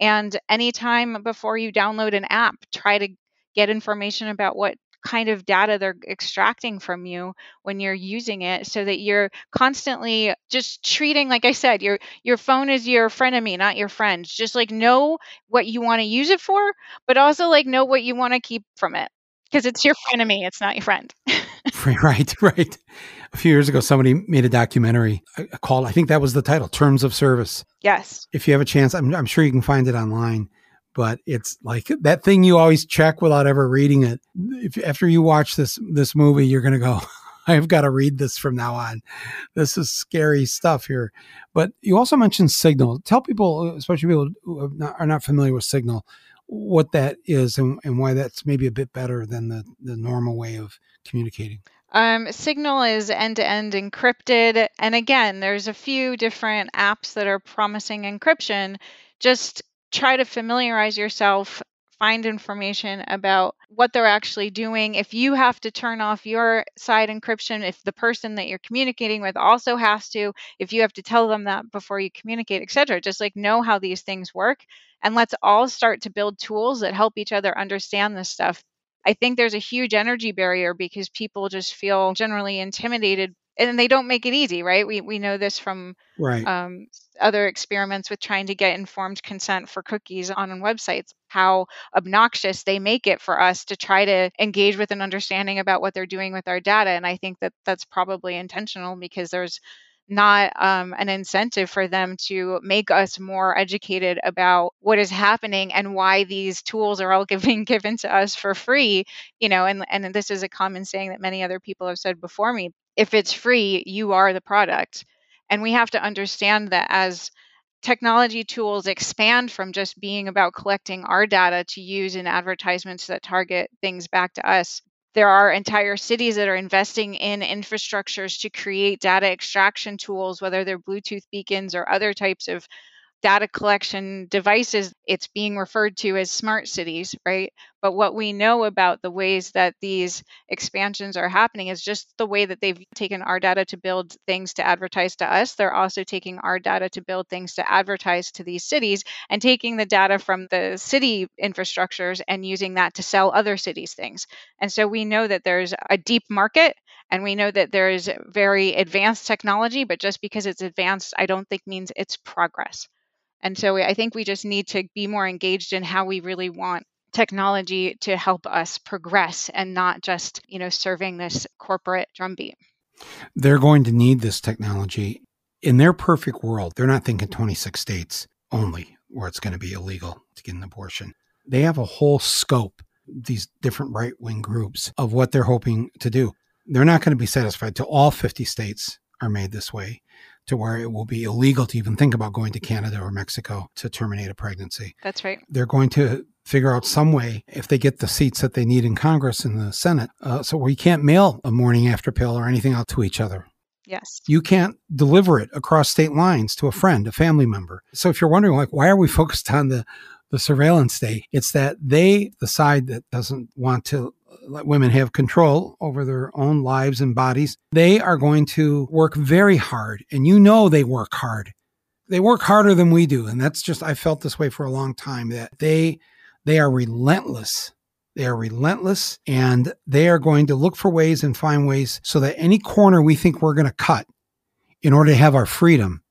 And anytime before you download an app try to get information about what kind of data they're extracting from you when you're using it so that you're constantly just treating like i said your your phone is your frenemy not your friend. Just like know what you want to use it for but also like know what you want to keep from it. Because it's your frenemy it's not your friend. Right right a few years ago somebody made a documentary uh, called i think that was the title terms of service. Yes. If you have a chance i'm, I'm sure you can find it online but it's like that thing you always check without ever reading it. If after you watch this this movie, you're going to go, I've got to read this from now on. This is scary stuff here. But you also mentioned Signal. Tell people, especially people who not, are not familiar with Signal, what that is and, and why that's maybe a bit better than the, the normal way of communicating. Um, Signal is end to end encrypted. And again, there's a few different apps that are promising encryption. Just try to familiarize yourself find information about what they're actually doing. If you have to turn off your side encryption, if the person that you're communicating with also has to, if you have to tell them that before you communicate, etc. Just like know how these things work and let's all start to build tools that help each other understand this stuff. I think there's a huge energy barrier because people just feel generally intimidated and they don't make it easy, right? We we know this from right. um, other experiments with trying to get informed consent for cookies on websites. How obnoxious they make it for us to try to engage with an understanding about what they're doing with our data, and I think that that's probably intentional because there's not um, an incentive for them to make us more educated about what is happening and why these tools are all being given to us for free you know and and this is a common saying that many other people have said before me if it's free you are the product and we have to understand that as technology tools expand from just being about collecting our data to use in advertisements that target things back to us there are entire cities that are investing in infrastructures to create data extraction tools, whether they're Bluetooth beacons or other types of data collection devices, it's being referred to as smart cities, right? But what we know about the ways that these expansions are happening is just the way that they've taken our data to build things to advertise to us. They're also taking our data to build things to advertise to these cities and taking the data from the city infrastructures and using that to sell other cities things. And so we know that there's a deep market and we know that there is very advanced technology, but just because it's advanced, I don't think means it's progress. And so I think we just need to be more engaged in how we really want technology to help us progress and not just, you know, serving this corporate drumbeat. They're going to need this technology. In their perfect world, they're not thinking 26 states only where it's going to be illegal to get an abortion. They have a whole scope, these different right wing groups, of what they're hoping to do. They're not going to be satisfied till all 50 states are made this way to where it will be illegal to even think about going to Canada or Mexico to terminate a pregnancy. That's right. They're going to figure out some way if they get the seats that they need in Congress and the Senate. Uh, so we can't mail a morning after pill or anything out to each other. Yes. You can't deliver it across state lines to a friend, a family member. So if you're wondering, like, why are we focused on the the surveillance state? It's that they, the side that doesn't want to let women have control over their own lives and bodies, they are going to work very hard. And you know they work hard. They work harder than we do. And that's just I felt this way for a long time that they they are relentless. They are relentless and they are going to look for ways and find ways so that any corner we think we're going to cut in order to have our freedom,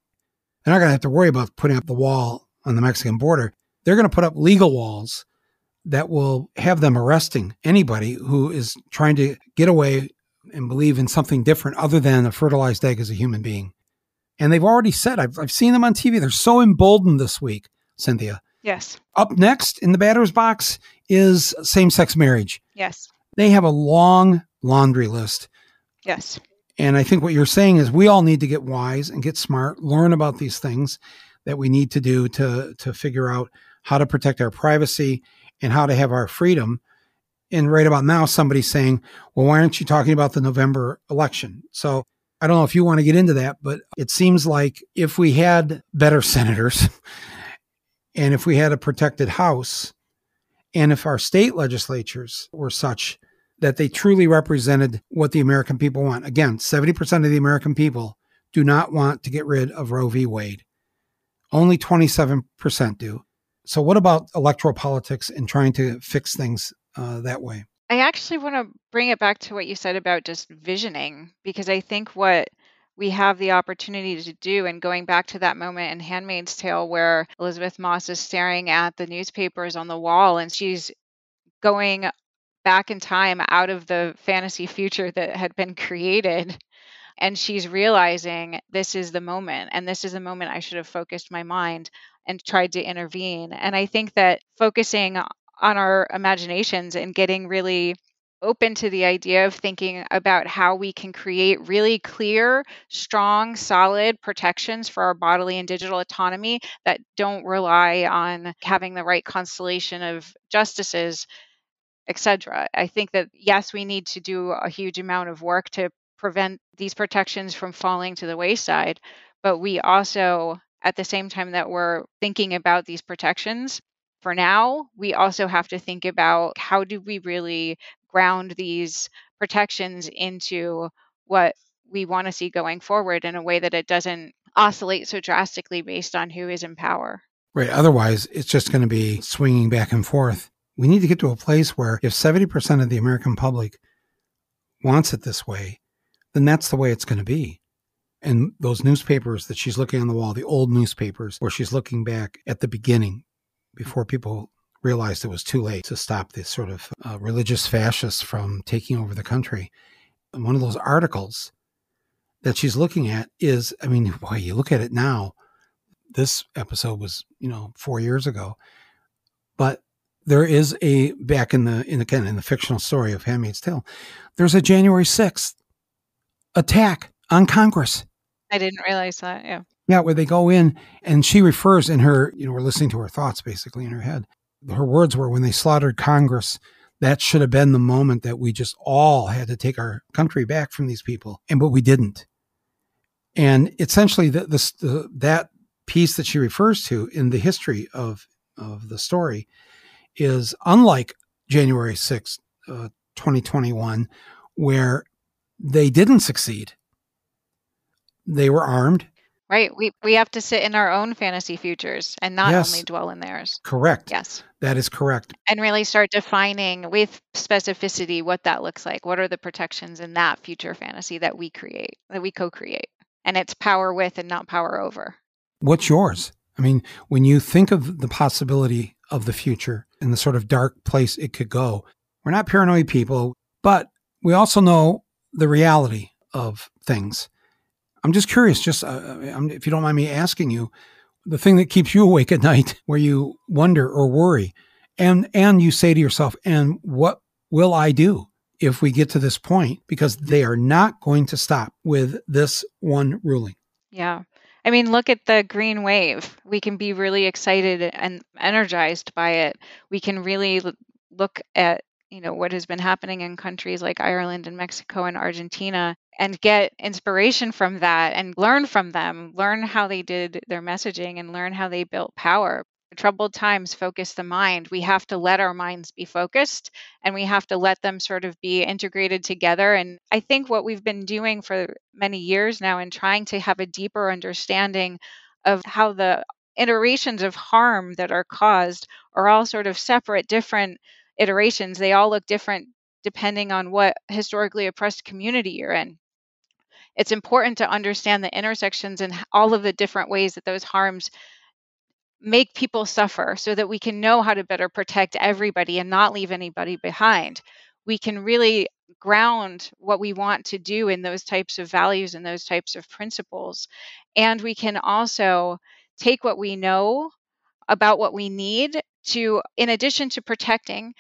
they're not going to have to worry about putting up the wall on the Mexican border. They're going to put up legal walls that will have them arresting anybody who is trying to get away and believe in something different other than a fertilized egg as a human being. And they've already said, I've, I've seen them on TV. They're so emboldened this week, Cynthia. Yes. Up next in the batter's box is same sex marriage. Yes. They have a long laundry list. Yes. And I think what you're saying is we all need to get wise and get smart, learn about these things that we need to do to, to figure out how to protect our privacy and how to have our freedom. And right about now, somebody's saying, well, why aren't you talking about the November election? So I don't know if you want to get into that, but it seems like if we had better senators and if we had a protected House and if our state legislatures were such that they truly represented what the American people want. Again, 70% of the American people do not want to get rid of Roe v. Wade. Only 27% do. So, what about electoral politics and trying to fix things uh, that way? I actually want to bring it back to what you said about just visioning, because I think what we have the opportunity to do, and going back to that moment in Handmaid's Tale where Elisabeth Moss is staring at the newspapers on the wall and she's going back in time out of the fantasy future that had been created and she's realizing this is the moment and this is the moment I should have focused my mind and tried to intervene. And I think that focusing on our imaginations and getting really open to the idea of thinking about how we can create really clear, strong, solid protections for our bodily and digital autonomy that don't rely on having the right constellation of justices, etc. I think that yes, we need to do a huge amount of work to prevent these protections from falling to the wayside, but we also at the same time that we're thinking about these protections, For now, we also have to think about how do we really ground these protections into what we want to see going forward in a way that it doesn't oscillate so drastically based on who is in power. Right. Otherwise, it's just going to be swinging back and forth. We need to get to a place where if 70% of the American public wants it this way, then that's the way it's going to be. And those newspapers that she's looking on the wall, the old newspapers, where she's looking back at the beginning before people realized it was too late to stop this sort of uh, religious fascists from taking over the country. And one of those articles that she's looking at is, I mean, boy, you look at it now. This episode was, you know, four years ago, but there is a back in the in again in the fictional story of Handmaid's Tale. There's a January sixth attack on Congress. I didn't realize that. Yeah. Yeah, where they go in and she refers in her, you know, we're listening to her thoughts basically in her head. Her words were when they slaughtered Congress, that should have been the moment that we just all had to take our country back from these people. And but we didn't. And essentially, the, the, the, that piece that she refers to in the history of, of the story is unlike January 6, uh, 2021, where they didn't succeed. They were armed. Right. We we have to sit in our own fantasy futures and not yes. only dwell in theirs. Correct. Yes. That is correct. And really start defining with specificity what that looks like. What are the protections in that future fantasy that we create, that we co-create? And it's power with and not power over. What's yours? I mean, when you think of the possibility of the future and the sort of dark place it could go, we're not paranoid people, but we also know the reality of things. I'm just curious, just uh, if you don't mind me asking you, the thing that keeps you awake at night, where you wonder or worry, and and you say to yourself, "And what will I do if we get to this point?" Because they are not going to stop with this one ruling. Yeah. I mean, look at the green wave. We can be really excited and energized by it. We can really look at you know what has been happening in countries like Ireland and Mexico and Argentina and get inspiration from that and learn from them, learn how they did their messaging and learn how they built power. Troubled times focus the mind. We have to let our minds be focused and we have to let them sort of be integrated together. And I think what we've been doing for many years now in trying to have a deeper understanding of how the iterations of harm that are caused are all sort of separate, different iterations. They all look different depending on what historically oppressed community you're in. It's important to understand the intersections and all of the different ways that those harms make people suffer so that we can know how to better protect everybody and not leave anybody behind. We can really ground what we want to do in those types of values and those types of principles. And we can also take what we know about what we need to, in addition to protecting,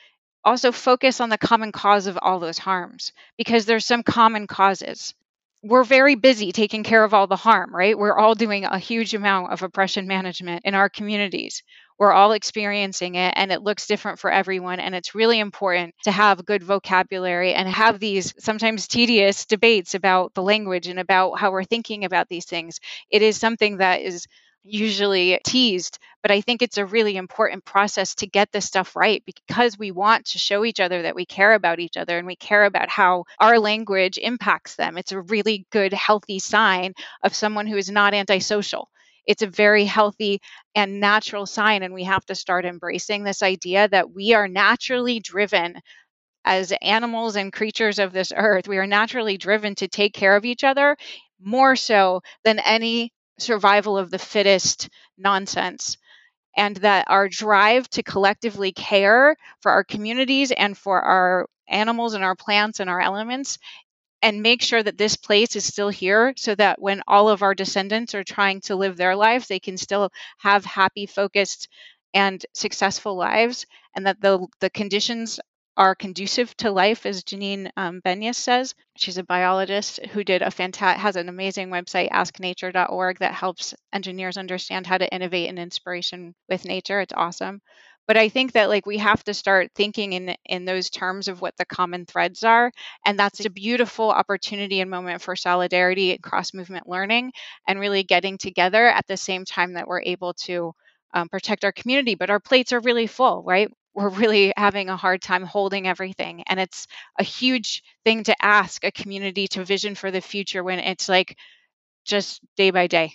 also focus on the common cause of all those harms because there's some common causes. We're very busy taking care of all the harm, right? We're all doing a huge amount of oppression management in our communities. We're all experiencing it and it looks different for everyone. And it's really important to have good vocabulary and have these sometimes tedious debates about the language and about how we're thinking about these things. It is something that is usually teased, but I think it's a really important process to get this stuff right because we want to show each other that we care about each other and we care about how our language impacts them. It's a really good, healthy sign of someone who is not antisocial. It's a very healthy and natural sign, and we have to start embracing this idea that we are naturally driven as animals and creatures of this earth. We are naturally driven to take care of each other more so than any survival of the fittest nonsense and that our drive to collectively care for our communities and for our animals and our plants and our elements and make sure that this place is still here so that when all of our descendants are trying to live their lives they can still have happy focused and successful lives and that the the conditions are conducive to life, as Janine um, Benyus says. She's a biologist who did a fantastic, has an amazing website, asknature.org, that helps engineers understand how to innovate and inspiration with nature. It's awesome. But I think that like we have to start thinking in in those terms of what the common threads are, and that's a beautiful opportunity and moment for solidarity and cross movement learning, and really getting together at the same time that we're able to um, protect our community, but our plates are really full, right? We're really having a hard time holding everything. And it's a huge thing to ask a community to vision for the future when it's like just day by day.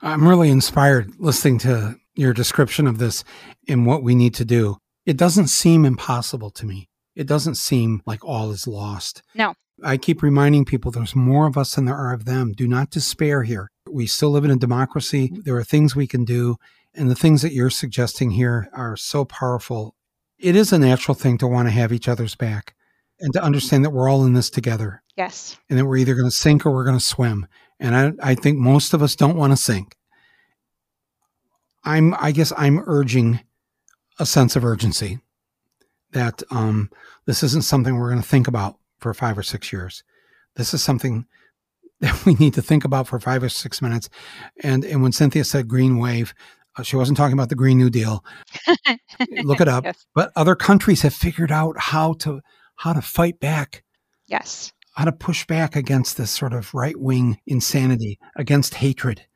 I'm really inspired listening to your description of this and what we need to do. It doesn't seem impossible to me. It doesn't seem like all is lost. No. I keep reminding people there's more of us than there are of them. Do not despair here. We still live in a democracy. There are things we can do. And the things that you're suggesting here are so powerful. It is a natural thing to want to have each other's back and to understand that we're all in this together. Yes. And that we're either going to sink or we're going to swim. And I, I think most of us don't want to sink. I'm, I guess I'm urging a sense of urgency that um, this isn't something we're going to think about for five or six years. This is something that we need to think about for five or six minutes. And and when Cynthia said green wave, Uh, she wasn't talking about the Green New Deal. Look it up. Yes. But other countries have figured out how to how to fight back. Yes. How to push back against this sort of right wing insanity, against hatred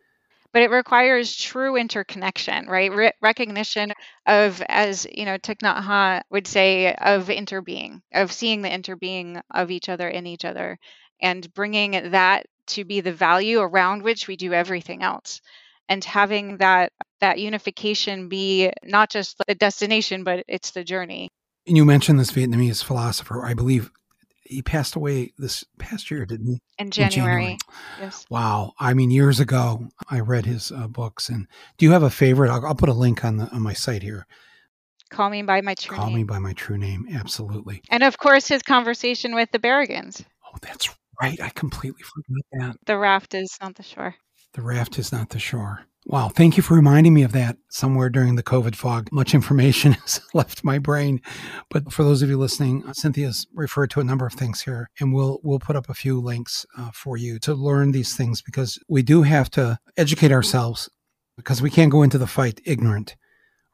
but it requires true interconnection, right? Re- recognition of, as you know, Thich Nhat Hanh would say, of interbeing, of seeing the interbeing of each other in each other, and bringing that to be the value around which we do everything else, and having that that unification be not just the destination, but it's the journey. And you mentioned this Vietnamese philosopher, I believe he passed away this past year, didn't he? In January. In January. Yes. Wow. I mean, years ago, I read his uh, books. And do you have a favorite? I'll, I'll, put a link on the on my site here. Call me by my true Call name. me by my true name. Absolutely. And of course, his conversation with the Berrigans. Oh, that's right. I completely forgot that. The raft is not the shore. The raft is not the shore. Wow. Thank you for reminding me of that somewhere during the COVID fog. Much information has left my brain. But for those of you listening, uh, Cynthia's referred to a number of things here, and we'll, we'll put up a few links uh, for you to learn these things because we do have to educate ourselves because we can't go into the fight ignorant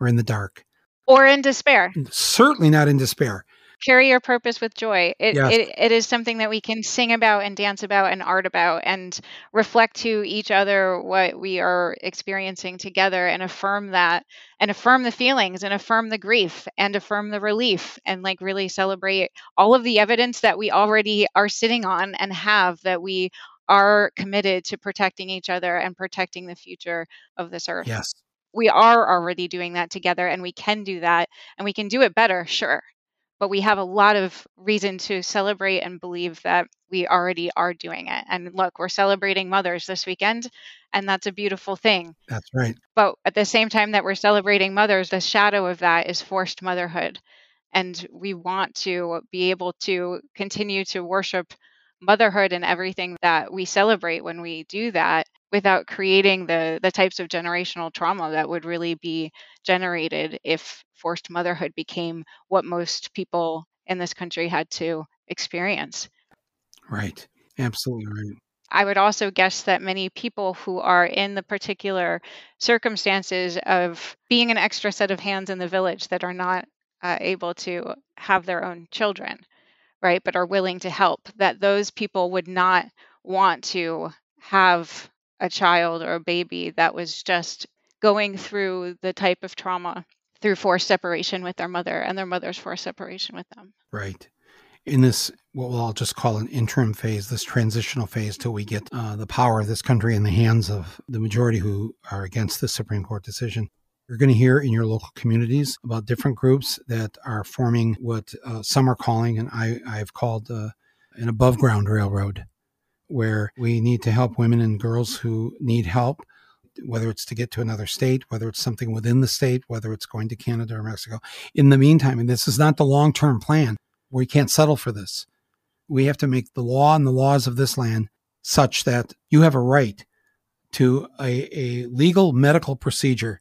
or in the dark. Or in despair. Certainly not in despair carry your purpose with joy. It, yes. it, it is something that we can sing about and dance about and art about and reflect to each other what we are experiencing together and affirm that and affirm the feelings and affirm the grief and affirm the relief and like really celebrate all of the evidence that we already are sitting on and have that we are committed to protecting each other and protecting the future of this earth. Yes we are already doing that together and we can do that and we can do it better sure but we have a lot of reason to celebrate and believe that we already are doing it. And look, we're celebrating mothers this weekend, and that's a beautiful thing. That's right. But at the same time that we're celebrating mothers, the shadow of that is forced motherhood. And we want to be able to continue to worship motherhood and everything that we celebrate when we do that without creating the the types of generational trauma that would really be generated if forced motherhood became what most people in this country had to experience. Right. Absolutely right. I would also guess that many people who are in the particular circumstances of being an extra set of hands in the village that are not uh, able to have their own children, right, but are willing to help, that those people would not want to have a child or a baby that was just going through the type of trauma through forced separation with their mother and their mother's forced separation with them. Right. In this, what we'll all just call an interim phase, this transitional phase till we get uh, the power of this country in the hands of the majority who are against the Supreme Court decision. You're going to hear in your local communities about different groups that are forming what uh, some are calling, and I, I've called uh, an above ground railroad where we need to help women and girls who need help, whether it's to get to another state, whether it's something within the state, whether it's going to Canada or Mexico. In the meantime, and this is not the long term plan, we can't settle for this. We have to make the law and the laws of this land such that you have a right to a, a legal medical procedure.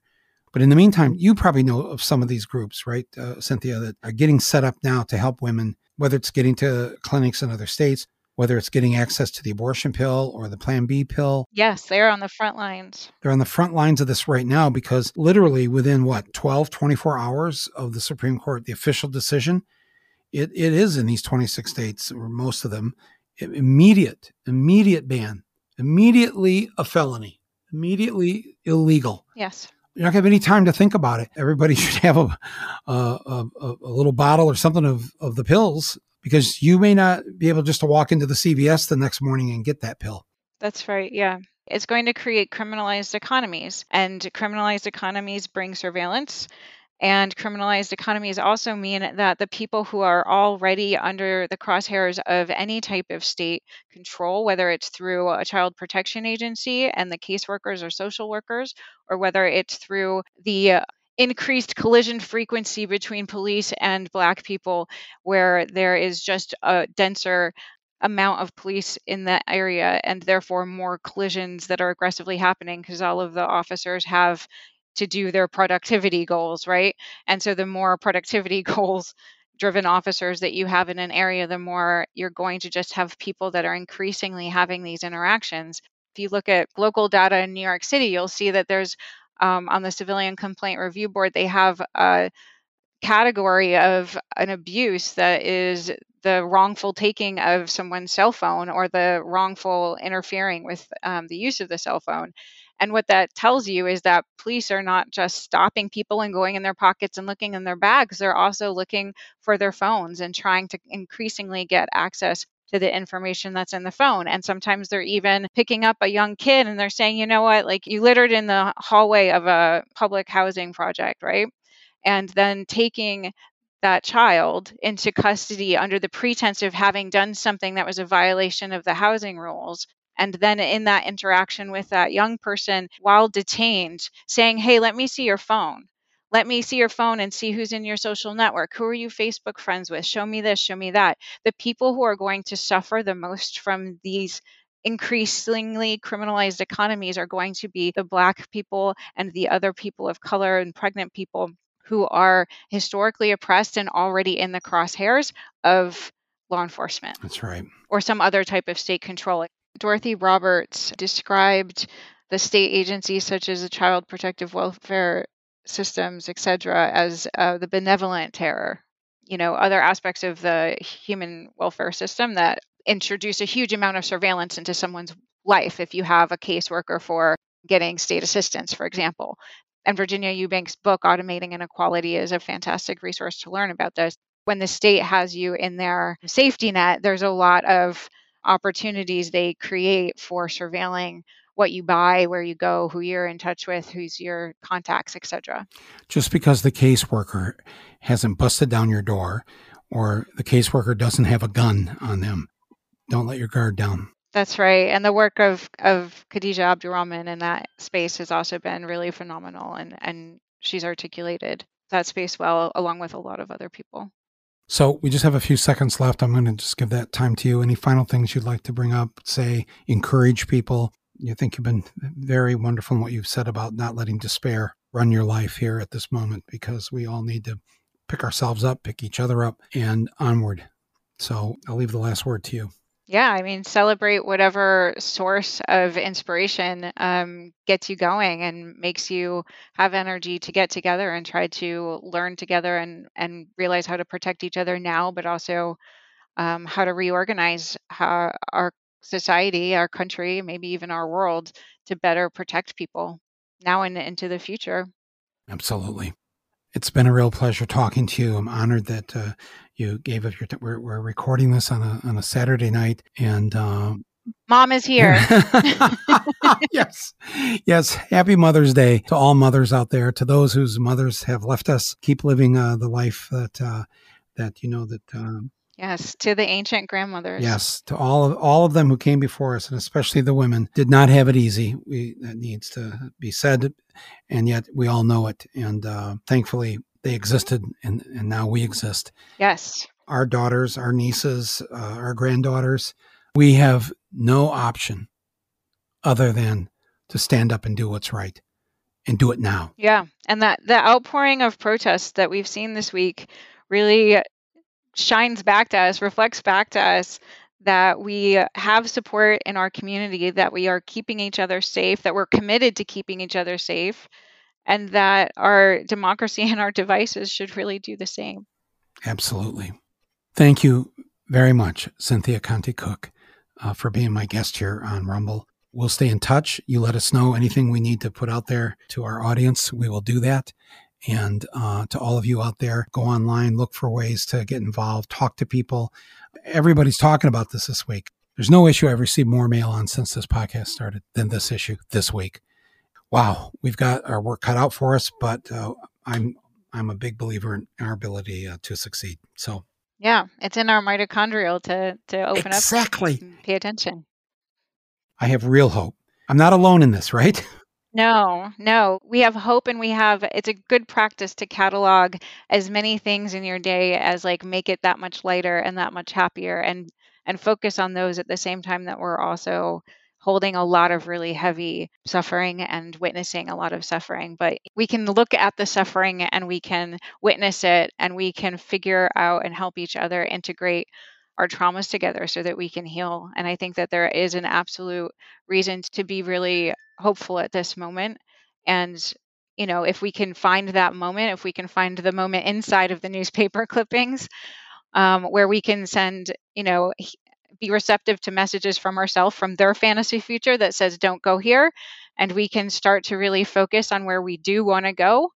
But in the meantime, you probably know of some of these groups, right, uh, Cynthia, that are getting set up now to help women, whether it's getting to clinics in other states, whether it's getting access to the abortion pill or the Plan B pill. Yes, they're on the front lines. They're on the front lines of this right now because literally within what, 12, 24 hours of the Supreme Court, the official decision, it, it is in these 26 states, or most of them, immediate, immediate ban, immediately a felony, immediately illegal. Yes. You're not going to have any time to think about it. Everybody should have a, a, a, a little bottle or something of, of the pills because you may not be able just to walk into the CVS the next morning and get that pill. That's right. Yeah. It's going to create criminalized economies, and criminalized economies bring surveillance. And criminalized economies also mean that the people who are already under the crosshairs of any type of state control, whether it's through a child protection agency and the caseworkers or social workers, or whether it's through the increased collision frequency between police and black people, where there is just a denser amount of police in that area and therefore more collisions that are aggressively happening because all of the officers have to do their productivity goals, right? And so the more productivity goals driven officers that you have in an area, the more you're going to just have people that are increasingly having these interactions. If you look at local data in New York City, you'll see that there's um, on the Civilian Complaint Review Board, they have a category of an abuse that is the wrongful taking of someone's cell phone or the wrongful interfering with um, the use of the cell phone. And what that tells you is that police are not just stopping people and going in their pockets and looking in their bags, they're also looking for their phones and trying to increasingly get access to the information that's in the phone. And sometimes they're even picking up a young kid and they're saying, you know what, like you littered in the hallway of a public housing project, right? And then taking that child into custody under the pretense of having done something that was a violation of the housing rules and then in that interaction with that young person while detained saying hey let me see your phone let me see your phone and see who's in your social network who are you facebook friends with show me this show me that the people who are going to suffer the most from these increasingly criminalized economies are going to be the black people and the other people of color and pregnant people who are historically oppressed and already in the crosshairs of law enforcement. That's right. Or some other type of state control. Dorothy Roberts described the state agencies such as the Child Protective Welfare Systems, etc., as uh, the benevolent terror. You know, other aspects of the human welfare system that introduce a huge amount of surveillance into someone's life. If you have a caseworker for getting state assistance, for example, and Virginia Eubanks' book, Automating Inequality, is a fantastic resource to learn about this. When the state has you in their safety net, there's a lot of opportunities they create for surveilling what you buy, where you go, who you're in touch with, who's your contacts, etc. Just because the caseworker hasn't busted down your door or the caseworker doesn't have a gun on them, don't let your guard down. That's right. And the work of, of Khadijah Abdurraman in that space has also been really phenomenal and, and she's articulated that space well along with a lot of other people. So we just have a few seconds left. I'm going to just give that time to you. Any final things you'd like to bring up, say, encourage people? You think you've been very wonderful in what you've said about not letting despair run your life here at this moment because we all need to pick ourselves up, pick each other up, and onward. So I'll leave the last word to you. Yeah, I mean, celebrate whatever source of inspiration um, gets you going and makes you have energy to get together and try to learn together and and realize how to protect each other now, but also um, how to reorganize how our society, our country, maybe even our world to better protect people now and into the future. Absolutely. It's been a real pleasure talking to you. I'm honored that uh, you gave up your. T- we're, we're recording this on a on a Saturday night, and um, mom is here. yes, yes. Happy Mother's Day to all mothers out there. To those whose mothers have left us, keep living uh, the life that uh, that you know that. Um, Yes, to the ancient grandmothers. Yes, to all of all of them who came before us, and especially the women, did not have it easy. We that needs to be said, and yet we all know it. And uh, thankfully, they existed, and and now we exist. Yes, our daughters, our nieces, uh, our granddaughters, we have no option other than to stand up and do what's right, and do it now. Yeah, and that the outpouring of protests that we've seen this week really shines back to us, reflects back to us that we have support in our community, that we are keeping each other safe, that we're committed to keeping each other safe, and that our democracy and our devices should really do the same. Absolutely. Thank you very much, Cynthia Conti Cook, uh, for being my guest here on Rumble. We'll stay in touch. You let us know anything we need to put out there to our audience. We will do that. And uh, to all of you out there, go online, look for ways to get involved, talk to people. Everybody's talking about this this week. There's no issue I've received more mail on since this podcast started than this issue this week. Wow, we've got our work cut out for us, but uh, I'm I'm a big believer in our ability uh, to succeed. So yeah, it's in our mitochondrial to to open exactly. up, exactly. Pay attention. I have real hope. I'm not alone in this, right? No, no. We have hope and we have it's a good practice to catalog as many things in your day as like make it that much lighter and that much happier and and focus on those at the same time that we're also holding a lot of really heavy suffering and witnessing a lot of suffering. But we can look at the suffering and we can witness it and we can figure out and help each other integrate our traumas together so that we can heal. And I think that there is an absolute reason to be really hopeful at this moment. And you know, if we can find that moment, if we can find the moment inside of the newspaper clippings, um, where we can send, you know, be receptive to messages from ourselves from their fantasy future that says don't go here and we can start to really focus on where we do want to go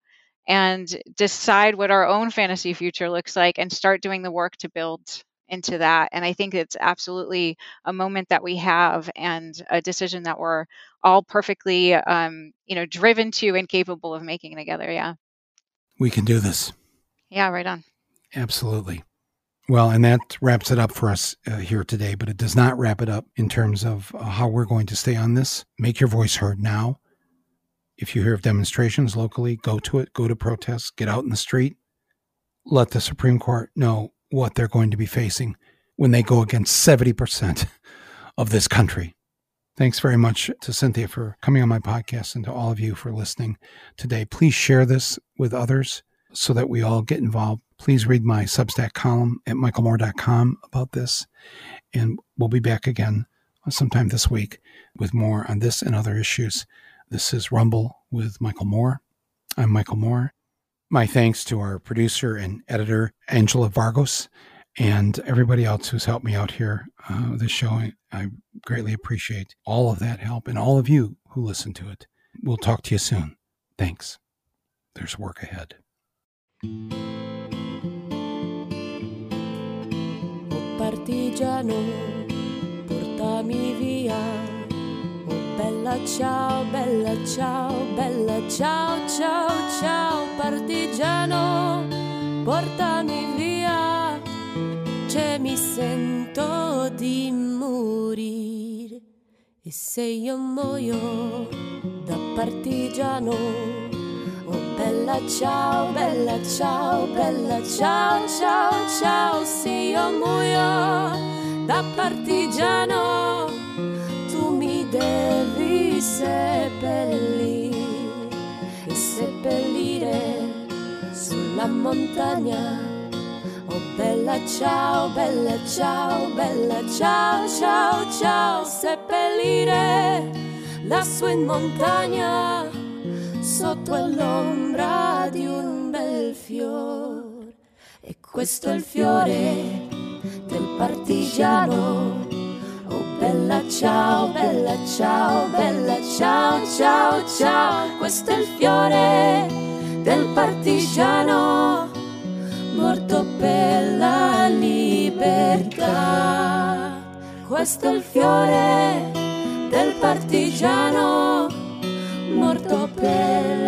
and decide what our own fantasy future looks like and start doing the work to build into that and i think it's absolutely a moment that we have and a decision that we're all perfectly um, you know driven to and capable of making together yeah we can do this yeah right on absolutely well, and that wraps it up for us uh, here today, but it does not wrap it up in terms of uh, how we're going to stay on this. Make your voice heard now. If you hear of demonstrations locally, go to it, go to protests, get out in the street. Let the Supreme Court know what they're going to be facing when they go against 70% of this country. Thanks very much to Cynthia for coming on my podcast and to all of you for listening today. Please share this with others so that we all get involved please read my Substack column at michaelmoore.com about this. And we'll be back again sometime this week with more on this and other issues. This is Rumble with Michael Moore. I'm Michael Moore. My thanks to our producer and editor, Angela Vargos, and everybody else who's helped me out here. Uh, this show, I greatly appreciate all of that help and all of you who listen to it. We'll talk to you soon. Thanks. There's work ahead. partigiano, portami via. Oh bella ciao, bella ciao, bella ciao, ciao, ciao, partigiano, portami via. C'è mi sento di morire. E se io muoio da partigiano, Bella ciao, bella ciao, bella ciao, ciao, ciao, se io muoio da partigiano, devi seppellire e seppellire sulla montagna. Oh bella ciao, bella ciao, bella ciao, ciao, ciao, seppellire lassù in montagna sotto l'ombra di un bel fiore. E questo è il fiore del partigiano. Bella ciao, bella ciao, bella ciao, ciao, ciao. Questo è il fiore del partigiano, morto per la libertà. Questo è il fiore del partigiano morto per